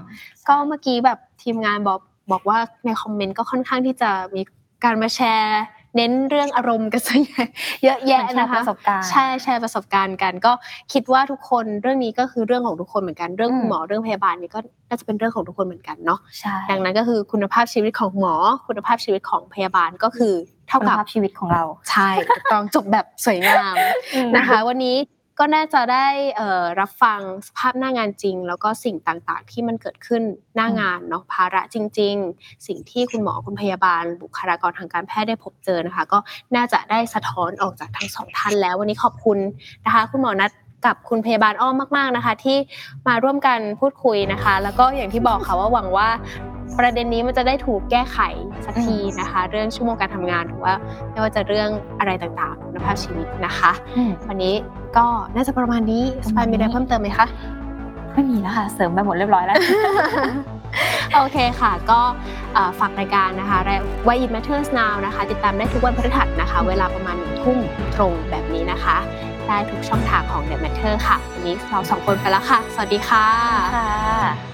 ก็เมื่อกี้แบบทีมงานบอกบอกว่าในคอมเมนต์ก็ค่อนข้างที่จะมีการมาแชร์ เน้นเรื่องอารมณ์กันซะเยอะแยะเหมือนแชร์นะคะประสบการณ์ใช่แชร์ประสบการณ์กัน ก็คิดว่าทุกคนเรื่องนี้ก็คือเรื่องของทุกคนเหมือนกันเรื่องอืมคุณหมอเรื่องพยาบาลนี่ก็น่าจะเป็นเรื่องของทุกคนเหมือนกันเนาะใช่ดังนั้นก็คือคุณภาพชีวิตของหมอ คุณภาพชีวิตของพยาบาลก็คือเท่าคุณกับภาพชีวิตของเราใช่ถูกต้องจบแบบสวยงามนะคะ วันนี้ ก็น่าจะได้รับฟังสภาพหน้างานจริง แล้วก็สิ่งต่างๆ ที่มันเกิดขึ้นหน้างานเนาะภาระจริง ๆ สิ่งที่คุณหมอคุณพยาบาล บุคลากรทางการแพทย์ได้พบเจอนะคะ ก็น่าจะได้สะท้อนออกจากทั้งสองท่านแล้ว วันนี้ขอบคุณนะคะ คุณหมอนัดกับคุณพยาบาลอ้อมมาก ๆนะคะ ที่มาร่วมกันพูดคุยนะคะ แล้วก็อย่างที่บอกค่ะว่าหวังว่า ประเด็นนี้มันจะได้ถูกแก้ไขสักทีนะคะ เรื่องชั่วโมงการทำงานหรือว่าไม่ว่าจะเรื่องอะไรต่างๆคุณภาพชีวิตนะคะอืมวันนี้ก็น่าจะประมาณนี้สปายมีอะไรเพิ่มเติมไหมคะไม่มีแล้วค่ะเสริมไปหมดเรียบร้อยแล้วโอเคค่ะ ก็เอ่อฝากรายการนะคะ Why It Matters Now นะคะ ติดตามได้ทุกวันพฤหัสนะคะ เวลาประมาณหนึ่งทุ่มตรงแบบนี้นะคะ ได้ทุกช่องทางของ The Matter ค่ะ วันนี้เราสองคนไปแล้วค่ะ สวัสดีค่ะค่ะ